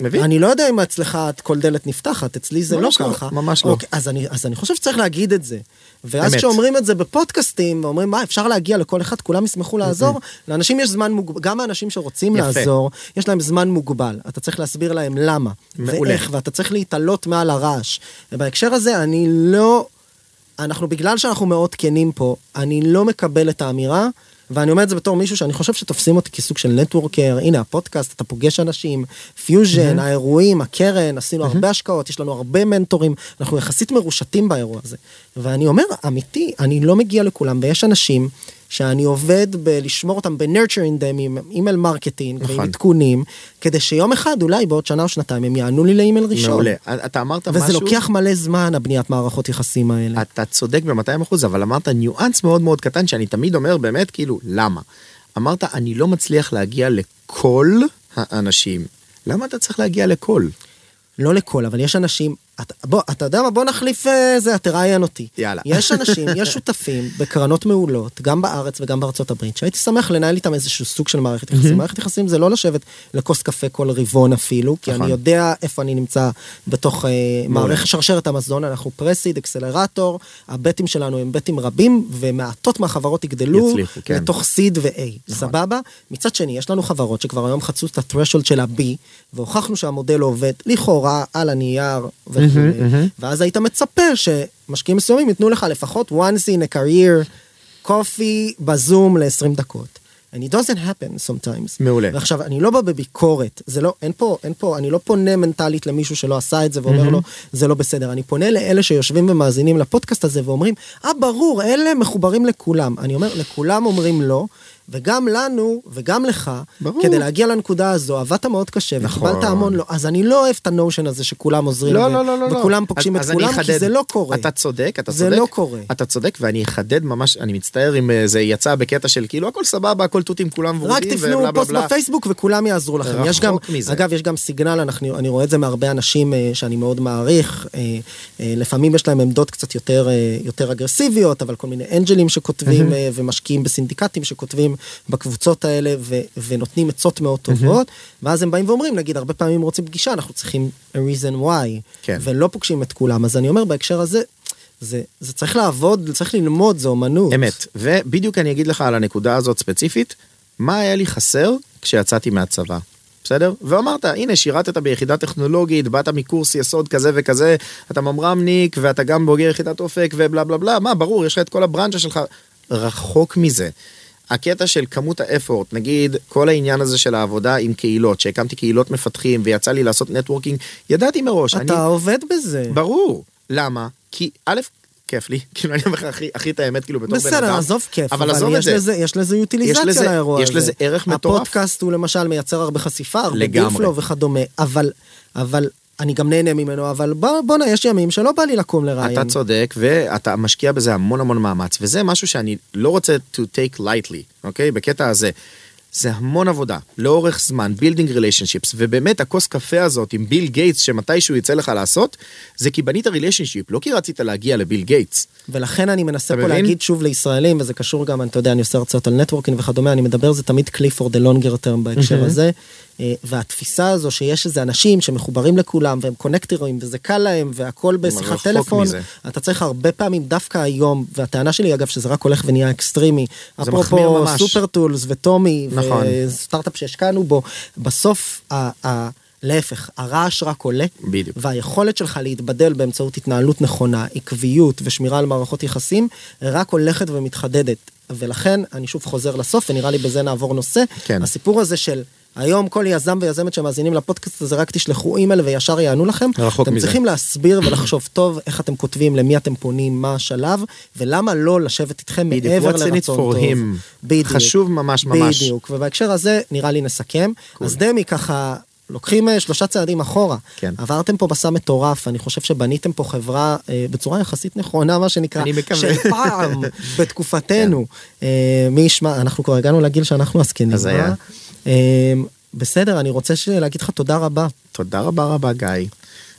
מבין? אני לא יודע אם אצלך כל דלת נפתחת, אצלי זה לא ממש לא, ככה. ממש לא. אוקיי, אז אני, אז אני חושב שצריך להגיד את זה. ואז. כשאומרים את זה בפודקאסטים, ואומרים, מה, אפשר להגיע לכל אחד, כולם ישמחו לעזור, לאנשים יש זמן מוגבל, גם האנשים שרוצים יפה. לעזור, יש להם זמן מוגבל. אתה צריך להסביר להם למה, מעולה. ואיך, ואתה צריך להתעלות מעל הרעש. ובהקשר הזה, אני לא... אנחנו, בגלל שאנחנו מאוד כנים פה, אני לא מקבל את האמירה, ואני אומר את זה בתור מישהו שאני חושב שתופסים אותי כסוג של networker, הנה הפודקאסט, אתה פוגש אנשים, פיוז'ן, האירועים, הקרן, עשינו הרבה השקעות, יש לנו הרבה מנטורים, אנחנו יחסית מרושתים באירוע הזה. ואני אומר, אמיתי, אני לא מגיע לכולם, ויש אנשים שאני עובד בלשמור אותם ב- nurturing them עם email marketing ועם נכון. עדכונים, כדי שיום אחד, אולי בעוד שנה או שנתיים, הם יענו לי לאימייל ראשון. מעולה. אתה אמרת וזה משהו... לוקח מלא זמן, הבניית מערכות יחסים האלה. אתה צודק ב-200 אחוז, אבל אמרת ניואנס מאוד מאוד קטן שאני תמיד אומר באמת כאילו למה. אמרת אני לא מצליח להגיע לכל האנשים. למה אתה צריך להגיע לכל? לא לכל, אבל יש אנשים, אתה, בוא, אתה יודע מה, בוא נחליף אה, זה, תראיין אותי. יאללה. יש אנשים, יש שותפים בקרנות מעולות, גם בארץ וגם בארצות הברית, שהייתי שמח לנהל איתם איזשהו סוג של מערכת יחסים. מערכת יחסים זה לא לשבת לכוס קפה כל רבעון אפילו, כי נכון. אני יודע איפה אני נמצא בתוך אה, מערכת שרשרת המזון, אנחנו פרסיד, אקסלרטור, הבטים שלנו הם בטים רבים, ומעטות מהחברות יגדלו יצליחו, כן. לתוך סיד ו-A, נכון. סבבה? מצד שני, יש לנו חברות שכבר היום חצו את ה-threshold של ה-B, והוכחנו שהמודל עובד לכאורה על הנייר וכו', ואז היית מצפה שמשקיעים מסוימים ייתנו לך לפחות once in a career coffee בזום ל-20 דקות. And it doesn't happen sometimes. מעולה. ועכשיו, אני לא בא בביקורת, זה לא, אין פה, אין פה, אני לא פונה מנטלית למישהו שלא עשה את זה ואומר לו, זה לא בסדר. אני פונה לאלה שיושבים ומאזינים לפודקאסט הזה ואומרים, אה, ברור, אלה מחוברים לכולם. אני אומר, לכולם אומרים לא, וגם לנו, וגם לך, ברור. כדי להגיע לנקודה הזו, עבדת מאוד קשה, נכון. וקיבלת המון לא. אז אני לא אוהב את הנושן הזה שכולם עוזרים, לא, ו- לא, לא, לא. לא. וכולם פוגשים אז- את אז כולם, כי. זה לא קורה. אתה צודק, אתה זה צודק. לא קורה. אתה צודק, ואני אחדד ממש, אני מצטער אם אה, זה יצא בקטע של כאילו הכל סבבה, הכל תותים, כולם רק ורודים, תפנו ובלה בלה פוסט. בפייסבוק וכולם יעזרו לכם. יש גם, מזה. אגב, יש גם סיגנל, אנחנו, אני רואה את זה מהרבה אנשים אה, שאני מאוד מעריך. אה, לפעמים יש להם עמדות קצת יותר, יותר אגרסיביות, אבל כל מיני אנג'לים שכותבים ומשקיעים בסינדיקטים שכותבים בקבוצות האלה ו- ונותנים עצות מאוד טובות, ואז הם באים ואומרים, נגיד, הרבה פעמים רוצים פגישה, אנחנו צריכים a reason why, כן. ולא פוגשים את כולם. אז אני אומר, בהקשר הזה, זה, זה צריך לעבוד, צריך ללמוד, זה אומנות. אמת. ובדיוק אני אגיד לך על הנקודה הזאת ספציפית, מה היה לי חסר כשיצאתי מהצבא. בסדר? ואמרת, הנה, שירתת ביחידה טכנולוגית, באת מקורס יסוד כזה וכזה, אתה ממר"מניק, ואתה גם בוגר יחידת אופק ובלה בלה בלה, מה, ברור, יש לך את כל הברנצ'ה שלך. רחוק מזה. הקטע של כמות האפורט, נגיד כל העניין הזה של העבודה עם קהילות, שהקמתי קהילות מפתחים ויצא לי לעשות נטוורקינג, ידעתי מראש. אתה אני... עובד בזה. ברור. למה? כי א', כיף לי, כאילו אני אומר לך הכי, הכי את האמת כאילו בתור בן אדם. בסדר, עזוב כיף, אבל אבל, עזוב את יש, זה. לזה, יש לזה יש יוטיליזציה לזה- לאירוע יש הזה. לזה ערך מטורף. הפודקאסט הוא למשל מייצר הרבה חשיפה, הרבה לגמרי. דיפלו וכדומה, אבל, אבל אני גם נהנה ממנו, אבל בוא, בואנה, יש ימים שלא בא לי לקום לראיין. אתה צודק ואתה משקיע בזה המון המון מאמץ וזה משהו שאני לא רוצה to take lightly אוקיי בקטע הזה. זה המון עבודה לאורך זמן building relationships ובאמת הכוס קפה הזאת עם ביל גייטס שמתישהו יצא לך לעשות זה כי בנית relationship לא כי רצית להגיע לביל גייטס. ולכן אני מנסה פה מבין? להגיד שוב לישראלים, וזה קשור גם, אתה יודע, אני עושה הרצאות על networking וכדומה, אני מדבר, זה תמיד כלי for the longer term בהקשר מהמם. הזה. אה, והתפיסה הזו שיש איזה אנשים שמחוברים לכולם והם connectorים וזה קל להם והכל בשיחת טלפון, מזה. אתה צריך הרבה פעמים דווקא היום, והטענה שלי אגב שזה רק הולך ונהיה extremeי, אפרופו. סופר טולס וטומי, נכון. וסטארט-אפ שהשקענו בו, בסוף, ה- ה- להפך, הרעש רק עולה. בדיוק. והיכולת שלך להתבדל באמצעות התנהלות נכונה, עקביות ושמירה על מערכות יחסים, רק הולכת ומתחדדת. ולכן, אני שוב חוזר לסוף, ונראה לי בזה נעבור נושא. כן. הסיפור הזה של היום כל יזם ויזמת שמאזינים לפודקאסט הזה, רק תשלחו אימייל וישר יענו לכם. רחוק אתם מזה. צריכים להסביר ולחשוב טוב איך אתם כותבים, למי אתם פונים, מה השלב, ולמה לא לשבת איתכם מעבר לרצון טוב. בדיוק. חשוב ממש ממש. בדיוק, ובהקשר הזה נראה לי נסכם. אז דמי ככה... לוקחים אה, שלושה צעדים אחורה. כן. עברתם פה מסע מטורף, אני חושב שבניתם פה חברה אה, בצורה יחסית נכונה, מה שנקרא, אני מקווה. של פעם, בתקופתנו. אה, מי ישמע, אנחנו כבר הגענו לגיל שאנחנו הזקנים. אז היה. אה, בסדר, אני רוצה להגיד לך תודה רבה. תודה רבה רבה גיא.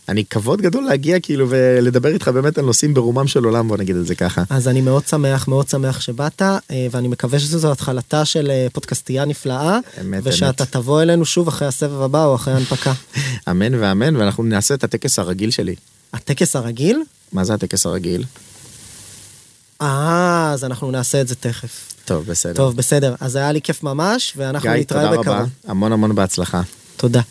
אני כבוד גדול להגיע כאילו ולדבר איתך באמת על נושאים ברומם של עולם בוא נגיד את זה ככה. אז אני מאוד שמח, מאוד שמח שבאת, אה, ואני מקווה שזו התחלתה של אה, פודקאסטייה נפלאה, אמת, ושאתה אמת. תבוא אלינו שוב אחרי הסבב הבא או אחרי ההנפקה. אמן ואמן ואנחנו נעשה את הטקס הרגיל שלי. הטקס הרגיל? מה זה הטקס הרגיל? אה, אז אנחנו נעשה את זה תכף. טוב בסדר. טוב, בסדר. אז היה לי כיף ממש, ואנחנו גיא נתראה תודה בקרוב. רבה המון המון בהצלחה. תודה.